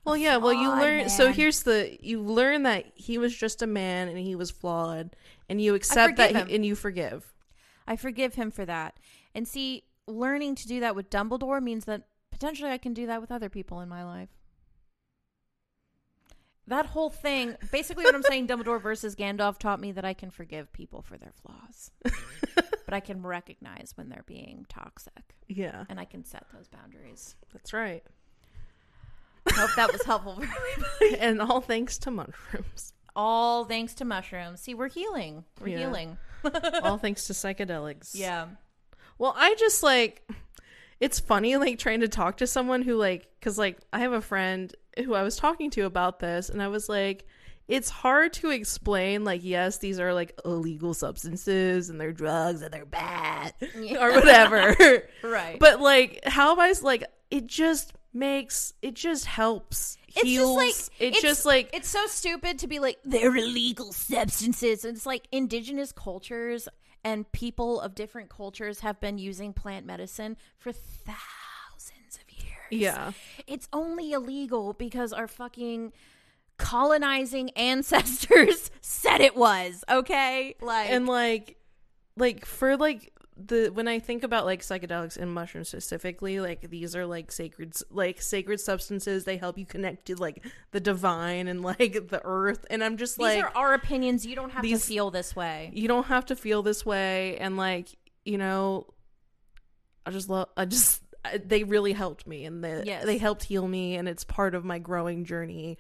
well, yeah. Well, you learn. So here's the. You learn that he was just a man and he was flawed, and you accept that, he, and you forgive.
I forgive him for that. And see, learning to do that with Dumbledore means that potentially I can do that with other people in my life. That whole thing, basically, what I'm saying, Dumbledore versus Gandalf taught me that I can forgive people for their flaws, but I can recognize when they're being toxic,
Yeah,
and I can set those boundaries.
that's right.
I Hope that was helpful for everybody.
and all thanks to mushrooms.
All thanks to mushrooms. See, we're healing. We're
Yeah.
healing.
all thanks to psychedelics.
Yeah.
Well, I just like it's funny like trying to talk to someone who like cuz like I have a friend who I was talking to about this and I was like it's hard to explain like yes these are like illegal substances and they're drugs and they're bad or whatever.
Right.
but like how am i like it just makes it just helps
It's
heals.
just like
it
it's-
just like
it's so stupid to be like they're illegal substances. and It's like indigenous cultures and people of different cultures have been using plant medicine for thousands.
Yeah.
It's only illegal because our fucking colonizing ancestors said it was, okay? Like
and like like for like the when i think about like psychedelics and mushrooms specifically like these are like sacred like sacred substances they help you connect to like the divine and like the earth and i'm just
these
like these
are our opinions. You don't have
these-
to feel this way.
you don't have to feel this way and like you know i just love i just they really helped me and they,
Yes.
they helped heal me and it's part of my growing journey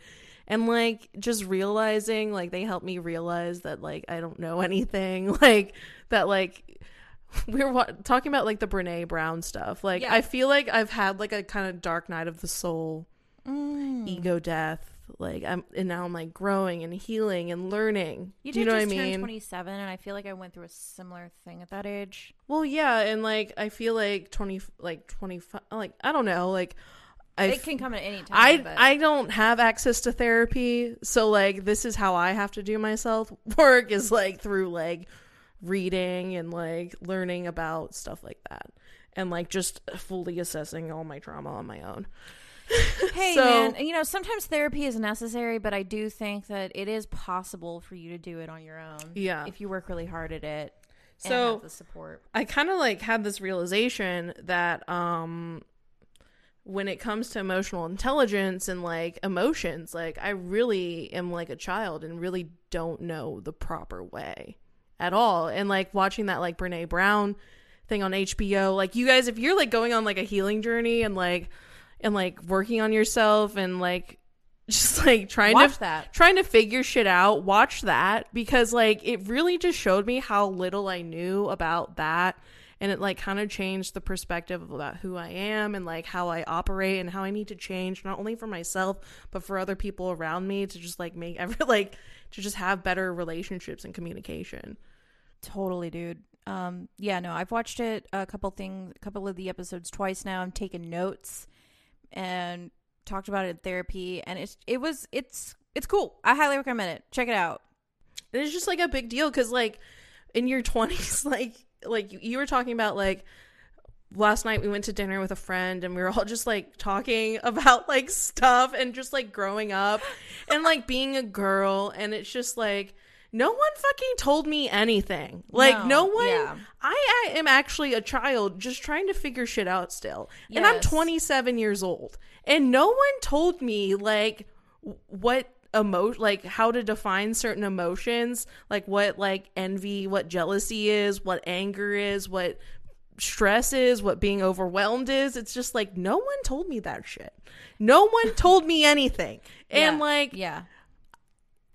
and like just realizing like they helped me realize that like i don't know anything like that like we were wa- talking about like the brene brown stuff like
Yeah.
i feel like i've had like a kind of dark night of the soul
Mm.
ego death like i'm and now i'm like growing and healing and learning
You
do you
did
know
just
what i
turn
mean
27, and I feel like I went through a similar thing at that age.
well yeah and like i feel like 20 like 25 like i don't know like i
it can come at any time.
I
but
I don't have access to therapy, so like this is how I have to do myself work is like through like reading and like learning about stuff like that, and like just fully assessing all my trauma on my own.
Hey
So-
man, you know sometimes therapy is necessary, but I do think that it is possible for you to do it on your own.
Yeah.
if you work really hard at it. and
So-
the support.
I kind of like had this realization that um when it comes to emotional intelligence and like emotions, like I really am like a child and really don't know the proper way at all. And like watching that like Brene Brown thing on HBO, like you guys if you're like going on like a healing journey and like and like working on yourself and like just like trying
Watch
to
that.
trying to figure shit out, watch that because like it really just showed me how little I knew about that and it like kind of changed the perspective about who I am and like how I operate and how I need to change not only for myself but for other people around me to just like make every like to just have better relationships and communication.
Totally, dude. Um, yeah, no, I've watched it a couple things, a couple of the episodes twice now. I'm taking notes and talked about it in therapy, and it's it was it's it's cool. I highly recommend it. Check it out.
It's just like a big deal because like in your 20s like like you were talking about like last night we went to dinner with a friend and we were all just like talking about like stuff and just like growing up and like being a girl and it's just like no one fucking told me anything. Like no,
No,
one
yeah.
I, I am actually a child just trying to figure shit out still. And i'm 27 years old. And no one told me like what emo like how to define certain emotions. Like what like envy what jealousy is what anger is what stress is what being overwhelmed is. It's just like no one told me that shit. No one told me anything. And
Yeah,
like
yeah,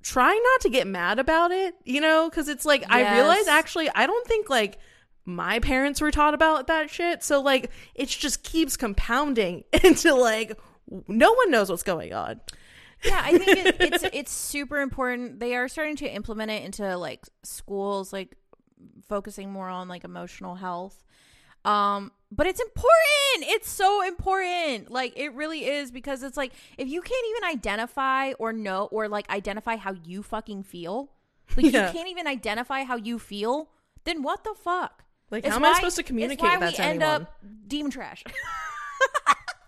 try not to get mad about it, you know, because it's like I realize actually I don't think like my parents were taught about that shit. So like it just keeps compounding into like no one knows what's going on.
yeah. I think it, it's it's super important. They are starting to implement it into like schools, like focusing more on like emotional health. Um, but it's important. It's so important. Like it really is because it's like if you can't even identify or know or like identify how you fucking feel, like
Yeah.
you can't even identify how you feel, then what the fuck?
Like
It's
how am I supposed to communicate
why
that
we
to
end
anyone?
up demon trash.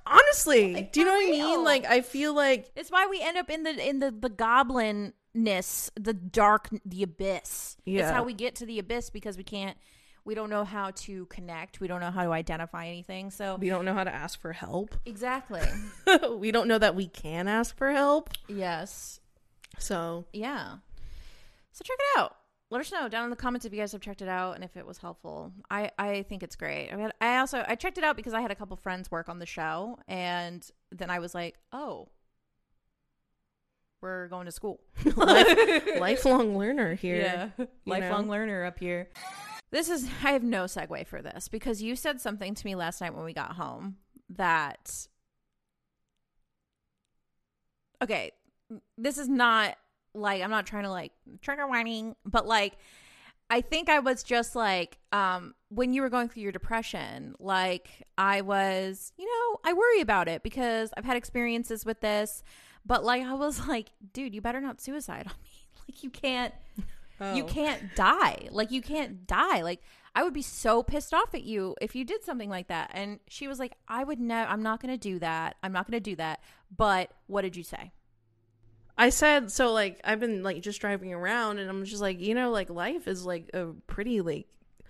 Honestly, do you know what I mean?
real.
Like I feel like
it's why we end up in the in the the goblinness, the dark, the abyss. It's how we get to the abyss because we can't. We don't know how to connect. We don't know how to identify anything. So
we don't know how to ask for help.
exactly.
we don't know that we can ask for help.
yes.
So
Yeah. So check it out. Let us know down in the comments if you guys have checked it out and if it was helpful. I I think it's great. I mean, I also I checked it out because I had a couple friends work on the show, and then I was like, oh, we're going to school.
life, lifelong learner here.
Yeah, lifelong learner up here. This is I have no segue for this because you said something to me last night when we got home that okay, this is not like I'm not trying to like trigger warning, but like I think I was just like um when you were going through your depression, like I was, you know, I worry about it because I've had experiences with this, but like I was like, dude, you better not suicide on me. Like you can't you
Oh.
can't die. Like you can't die. Like I would be so pissed off at you if you did something like that. And she was like, I would never I'm not going to do that. I'm not going to do that. But what did you say?
I said so like I've been like just driving around and I'm just like, you know, like life is like a pretty like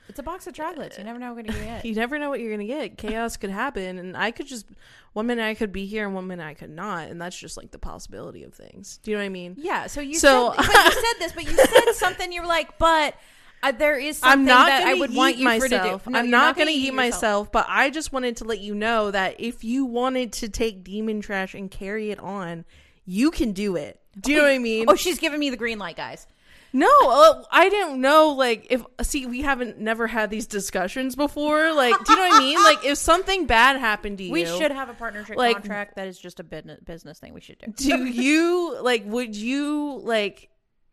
It's a box of chocolates. You never know what you're going to get.
you never know what you're gonna get. Chaos could happen and I could just one minute I could be here and one minute I could not, and that's just like the possibility of things. Do you know what I mean?
Yeah, so you
So-
said but you said this, but you said something you were like, but Uh, there is something
I'm not
that
gonna
I would
eat
want you for
myself.
to do. No,
I'm
you're
not gonna,
gonna
eat
yourself.
myself, but I just wanted to let you know that if you wanted to take demon trash and carry it on, you can do it. Do you know what I mean?
Oh, she's giving me the green light, guys.
No, uh, I didn't know. Like, if see, we haven't never had these discussions before. Like, do you know what I mean? Like, if something bad happened to you,
We should have a partnership
Like-
contract. That is just a business business thing we should do.
Do you like? Would you like?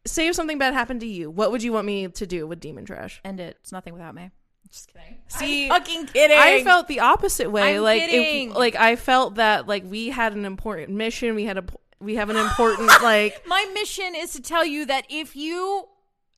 Say if something bad happened to you, what would you want me to do with demon trash?
End it. It's nothing without me. Just kidding.
See,
Fucking kidding.
I felt the opposite way.
I'm
like, if, like I felt that like we had an important mission. We had a we have an important like
my mission is to tell you that if you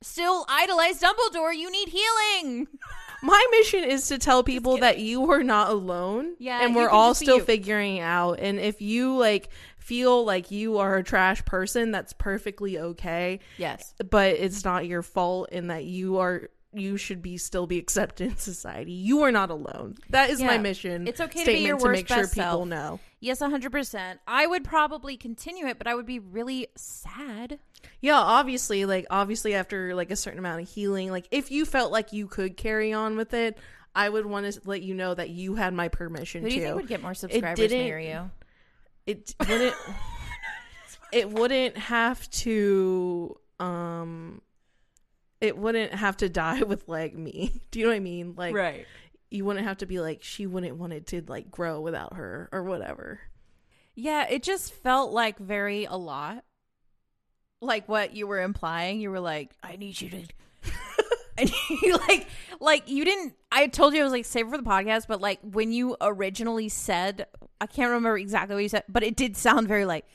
still idolize Dumbledore, you need healing.
my mission is to tell people that you are not alone.
Yeah,
and we're all still figuring out. And if you like feel like you are a trash person, that's perfectly okay.
Yes.
But it's not your fault, and that you are you should be still be accepted in society. You are not alone. That is my mission.
It's okay to be your
to
worst
make sure
best
people
self.
know.
Yes, 100%. I would probably continue it, but I would be really sad.
Yeah, obviously, like obviously after like a certain amount of healing, like if you felt like you could carry on with it, I would want to let you know that you had my permission
Who do
to.
you think would get more subscribers near you?
it wouldn't it wouldn't have to um it wouldn't have to die with like me. Do you know what I mean? Like
right.
You wouldn't have to be like she wouldn't want it to like grow without her or whatever.
Yeah, it just felt like very a lot. Like what you were implying. You were like, I need you to and you like like you didn't I told you I was like save for the podcast, but like when you originally said I can't remember exactly what you said, but it did sound very like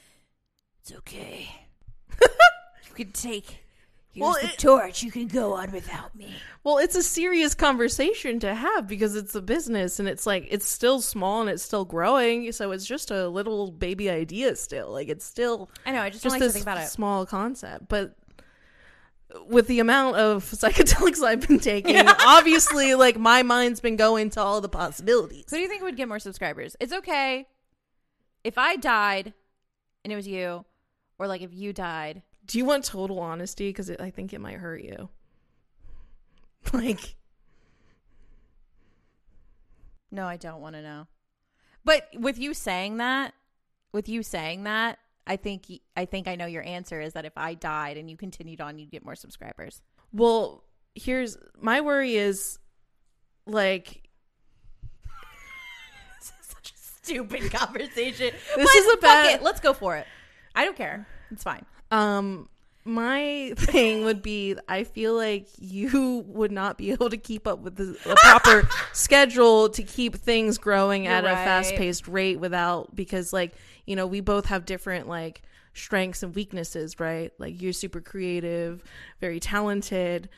it's okay. you can take here's
Well,
the
it-
torch, you can go on without me.
Well, it's a serious conversation to have because it's a business and it's like it's still small and it's still growing, so it's just a little baby idea still. Like it's still
I know, I just,
just
don't like to think about it.
small concept, but with the amount of psychedelics I've been taking, obviously, like my mind's been going to all the possibilities.
So do you think would get more subscribers? It's okay if I died and it was you, or like if you died.
Do you want total honesty? Because I think it might hurt you. Like,
No, I don't want to know. But with you saying that, with you saying that, I think I think I know your answer is that if I died and you continued on, you'd get more subscribers.
well, here's my worry is like this is
Such a stupid conversation.
This is a bad-
it. Let's go for it. I don't care. It's fine.
Um, my thing would be I feel like you would not be able to keep up with the a proper schedule to keep things growing
You're
at a fast paced rate without because like you know we both have different like strengths and weaknesses right? Like you're super creative very talented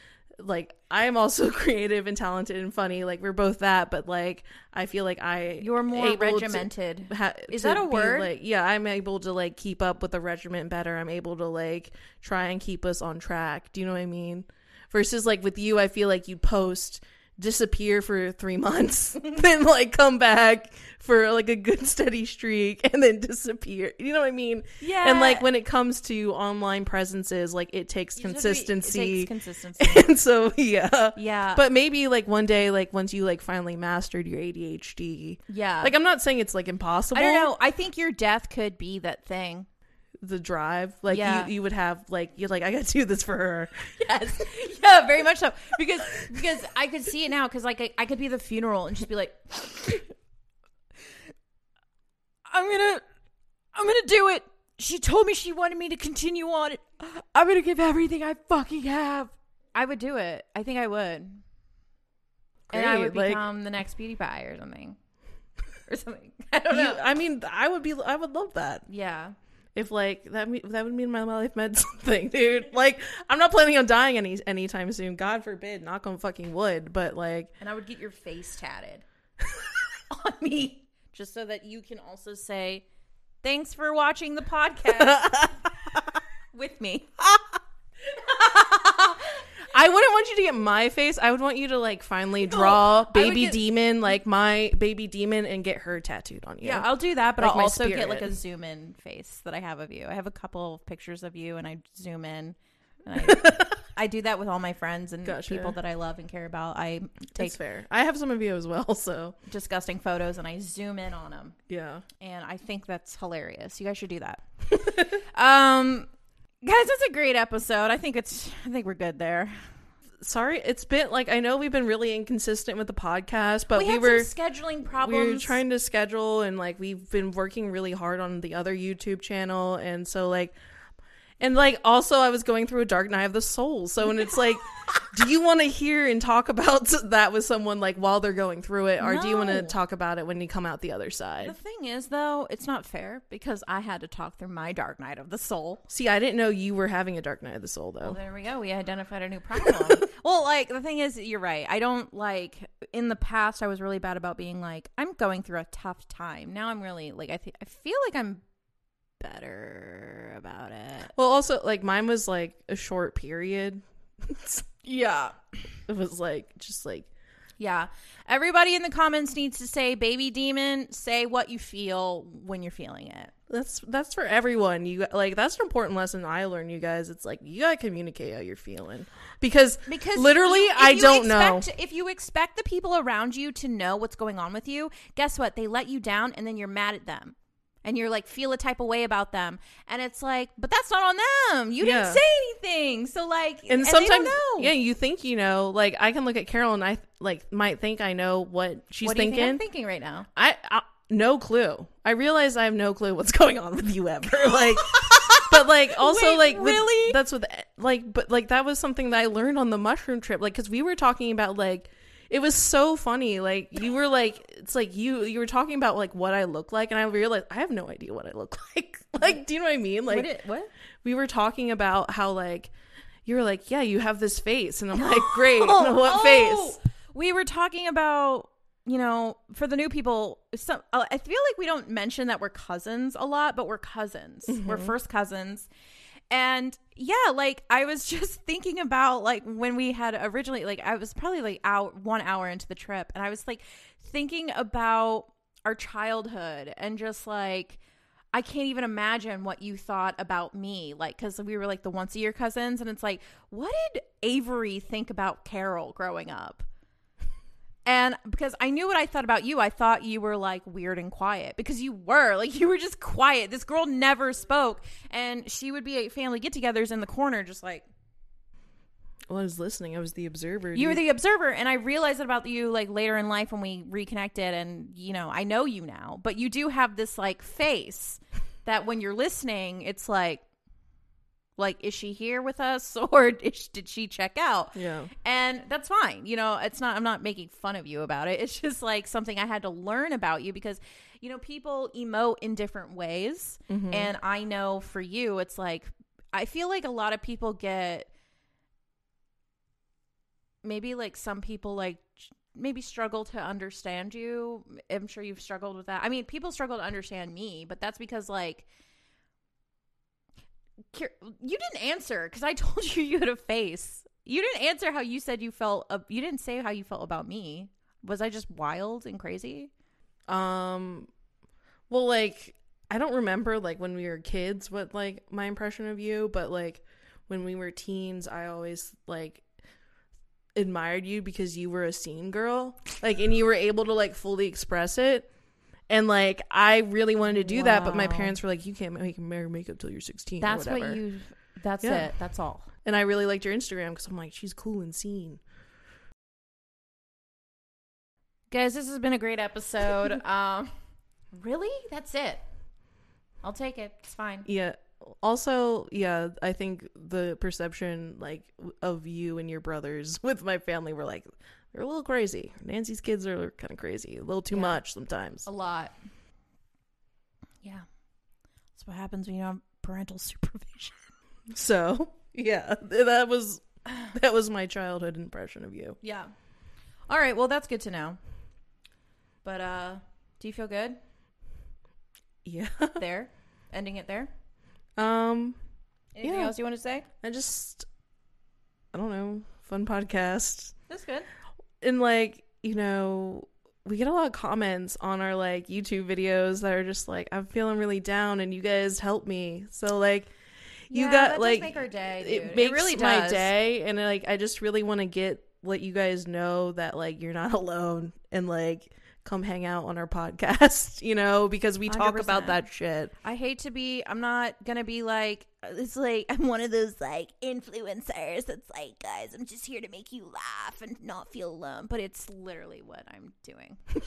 like I am also creative and talented and funny like we're both that but like I feel like I
You're more regimented.
ha-
Is that a word?
like yeah i'm able to like keep up with the regiment better i'm able to like try and keep us on track do you know what i mean versus like with you i feel like you post disappear for three months then like come back for like a good steady streak and then disappear you know what i mean
Yeah.
and like when it comes to online presences like it takes
You just be-
consistency
It takes consistency.
and so yeah
yeah.
but maybe like one day like once you like finally mastered your adhd
yeah.
like i'm not saying it's like impossible
I don't know. I think your death could be that thing.
The drive like
Yeah.
you, you would have like you're like i gotta do this for her
Yes. Yeah, very much so. Because because I could see it now. Because like I, I could be the funeral and just be like, I'm gonna, I'm gonna do it. She told me she wanted me to continue on it. I'm gonna give everything I fucking have. I would do it. I think I would. and I would
Great, like-
become the next PewDiePie or something. Or something. I don't
You-
know.
i mean i would be i would love that
Yeah.
If like that me- that would mean my life meant something dude. Like i'm not planning on dying any anytime soon. God forbid knock on fucking wood but like
And I would get your face tatted. On me. Just so that you can also say, thanks for watching the podcast. With me.
I wouldn't want you to get my face. I would want you to like finally draw
would
baby
get-
demon, like my baby demon, and get her tattooed on you.
Yeah, I'll do that, but
Like
I'll also get like a zoom in face that I have of you. I have a couple of pictures of you and I zoom in And I, I do that with all my friends and
Gotcha.
people that I love and care about. I take
That's fair. I have some of you as well, so
disgusting photos and I zoom in on them.
yeah.
and I think that's hilarious. You guys should do that. um, guys, that's a great episode. I think it's. I think we're good there.
Sorry, it's been like I know we've been really inconsistent with the podcast, but
we,
we, were
scheduling problems.
we were trying to schedule and like we've been working really hard on the other YouTube channel and so like and like also I was going through a dark night of the soul. So and it's like do you want to hear and talk about that with someone like while they're going through it or do you want to talk about it when you come out the other side?
The thing is, though, it's not fair because I had to talk through my dark night of the soul.
See, I didn't know you were having a dark night of the soul
Well,
though.
there we go. We identified a new problem. well, like the thing is, you're right. I don't like in the past. I was really bad about being like I'm going through a tough time. Now I'm really like I think I feel like I'm better about it.
Well, also like mine was like a short period.
Yeah.
It was like just like
Yeah. Everybody in the comments needs to say baby demon, say what you feel when you're feeling it.
That's that's for everyone. You like that's an important lesson I learned, you guys. It's like you gotta communicate how you're feeling because
Because
literally
you-
I don't know.
If you expect the people around you to know what's going on with you, guess what? They let you down and then you're mad at them. And you're like feel a type of way about them. And it's like, but that's not on them. You
Yeah.
didn't say anything. So like
And,
they
sometimes, yeah, you think you know. Like I can look at Carol and I like might think I know what she's
what
thinking.
think I'm thinking right now?
I, I no clue. I realize I have no clue what's going on with you ever. Like, but like also
Wait,
like with-
really?
that's with like but like that was something that I learned on the mushroom trip. Like because we were talking about like it was so funny. Like you were like it's like you you were talking about like what I look like, and I realized I have no idea what I look like. like do you know what I mean? Like
what, did- what?
we were talking about how like you were like yeah you have this face, and I'm like great. what face?
We were talking about, you know, for the new people, some uh, I feel like we don't mention that we're cousins a lot, but we're cousins. We're first cousins. And yeah, like I was just thinking about like when we had originally like I was probably like out 1 hour into the trip and I was like thinking about our childhood and just like I can't even imagine what you thought about me. Like, because we were like the once a year cousins, and it's like, what did Avery think about Carol growing up? And because I knew what I thought about you, I thought you were like weird and quiet because you were like, you were just quiet. This girl never spoke, and she would be at family get togethers in the corner, just like,
Well, I was listening. I was the observer.
you were the observer and i realized about you like later in life when we reconnected and you know i know you now but you do have this like face that when you're listening it's like like is she here with us? Or is, did she check out?
Yeah.
and that's fine. You know it's not i'm not making fun of you about it. It's just like something i had to learn about you because you know people emote in different ways.
Mm-hmm.
and i know for you it's like i feel like a lot of people get maybe like some people like maybe struggle to understand you. I'm sure you've struggled with that. I mean people struggle to understand me but that's because like you didn't answer because i told you you had a face. You didn't answer how you said you felt uh, you didn't say how you felt about me. Was i just wild and crazy?
Um, well, like I don't remember like when we were kids what like my impression of you, but like when we were teens, I always like admired you because you were a scene girl, like, and you were able to like fully express it. And like I really wanted to do that, but my parents were like, "You can't make wear makeup till you're 16."
that's what you that's
Yeah.
it that's all
And I really liked your Instagram because I'm like, she's cool and scene.
guys this has been a great episode um really that's it i'll take it it's fine
Yeah. Also, yeah, I think the perception like of you and your brothers with my family were like they're a little crazy. Nancy's kids are kind of crazy, a little too
Yeah.
much sometimes.
a lot yeah that's what happens when you don't have parental supervision
So, yeah, that was that was my childhood impression of you.
yeah all right well that's good to know but uh do you feel good
Yeah.
there ending it there
um,
anything
Yeah.
else you want to say
I just I don't know, fun podcast.
that's good
and like you know we get a lot of comments on our like youtube videos that are just like i'm feeling really down and you guys help me so like you
Yeah,
got like
make our day, dude.
It
It
makes
really
my
does.
day, and like I just really want to get let you guys know that like you're not alone, and like come hang out on our podcast, you know, because we talk
100%.
about that shit.
I hate to be. I'm not gonna be like. It's like I'm one of those like influencers. That's like, guys, I'm just here to make you laugh and not feel alone. But it's literally what I'm doing.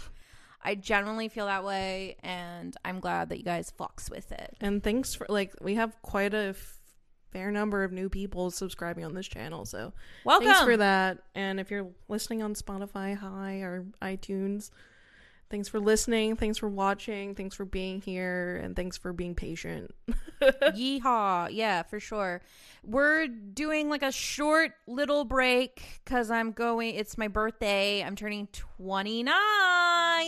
I genuinely feel that way, and I'm glad that you guys fucks with it.
And thanks for like we have quite a f- fair number of new people subscribing on this channel, so
Welcome.
thanks for that. And if you're listening on Spotify, hi, or iTunes, thanks for listening. Thanks for watching. Thanks for being here, and thanks for being patient.
Yeehaw. Yeah, for sure. We're doing like a short little break because I'm going, it's my birthday. I'm turning 29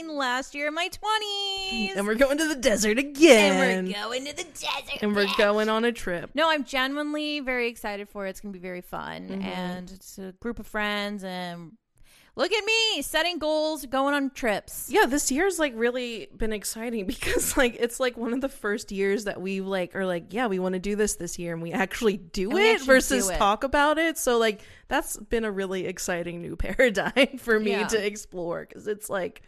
last year in my 20s.
and we're going to the desert again.
And we're going to the desert.
and we're going on a trip.
No, I'm genuinely very excited for it. It's going to be very fun.
Mm-hmm.
And it's a group of friends. And look at me setting goals, going on trips.
Yeah, this year's like really been exciting because like it's like one of the first years that we like are like, yeah, we want to do this this year and we actually do
And
it
actually
versus
do it.
talk about it. So like that's been a really exciting new paradigm for me
Yeah.
to explore cuz it's like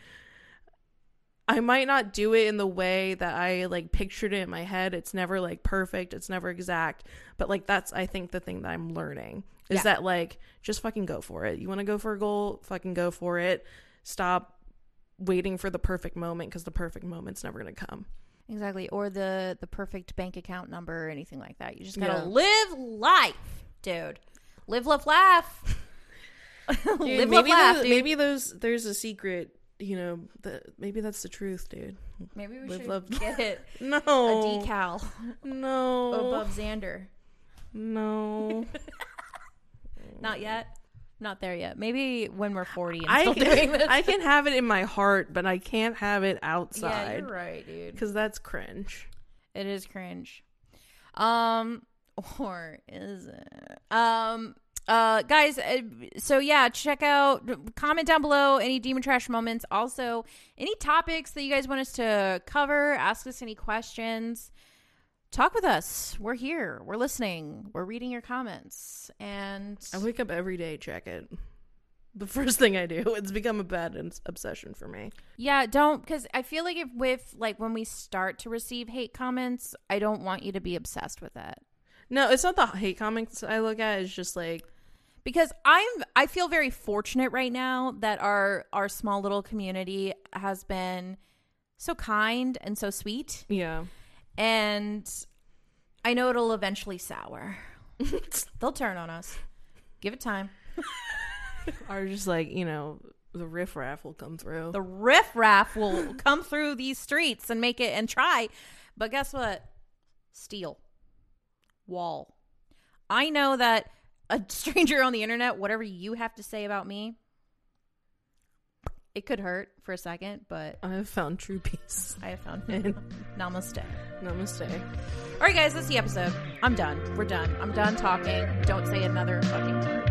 I might not do it in the way that I like pictured it in my head. It's never like perfect, it's never exact, but like that's I think the thing that I'm learning is
Yeah.
that like just fucking go for it. You want to go for a goal, fucking go for it. Stop waiting for the perfect moment because the perfect moment's never going to come.
Exactly. Or the, the perfect bank account number or anything like that. You just got to
Yeah.
live life, dude. Live, love, laugh.
Dude,
live, love,
maybe
laugh,
those,
dude.
maybe those there's a secret, you know, the, maybe that's the truth, dude.
Maybe we
live,
should
love-
get it
No.
a decal
No.
above Xander.
No.
Not yet. Not there yet. Maybe when we're 40 and
I
still doing this.
I can have it in my heart, but I can't have it
yeah,
outside
you're right, dude.
because that's cringe.
It is cringe. Um, or is it? Um, uh, guys. Uh, so yeah, check out. Comment down below any demon trash moments. Also, any topics that you guys want us to cover. Ask us any questions. Talk with us. We're here. We're listening. We're reading your comments. And
I wake up every day, check it. The first thing I do, it's become a bad obsession for me.
Yeah, don't because I feel like if with like when we start to receive hate comments, I don't want you to be obsessed with it
No, it's not the hate comments I look at. It's just like
because I'm I feel very fortunate right now that our our small little community has been so kind and so sweet,
yeah.
And I know it'll eventually sour. They'll turn on us. Give it time.
Or just like, you know, the riffraff will come through.
The riffraff will come through these streets and make it and try. But guess what? Steel. Wall. I know that a stranger on the internet, whatever you have to say about me, it could hurt for a second, but
I have found true peace.
I have found namaste.
Namaste.
All right, guys, that's the episode. I'm done. We're done. I'm done talking. Don't say another fucking word.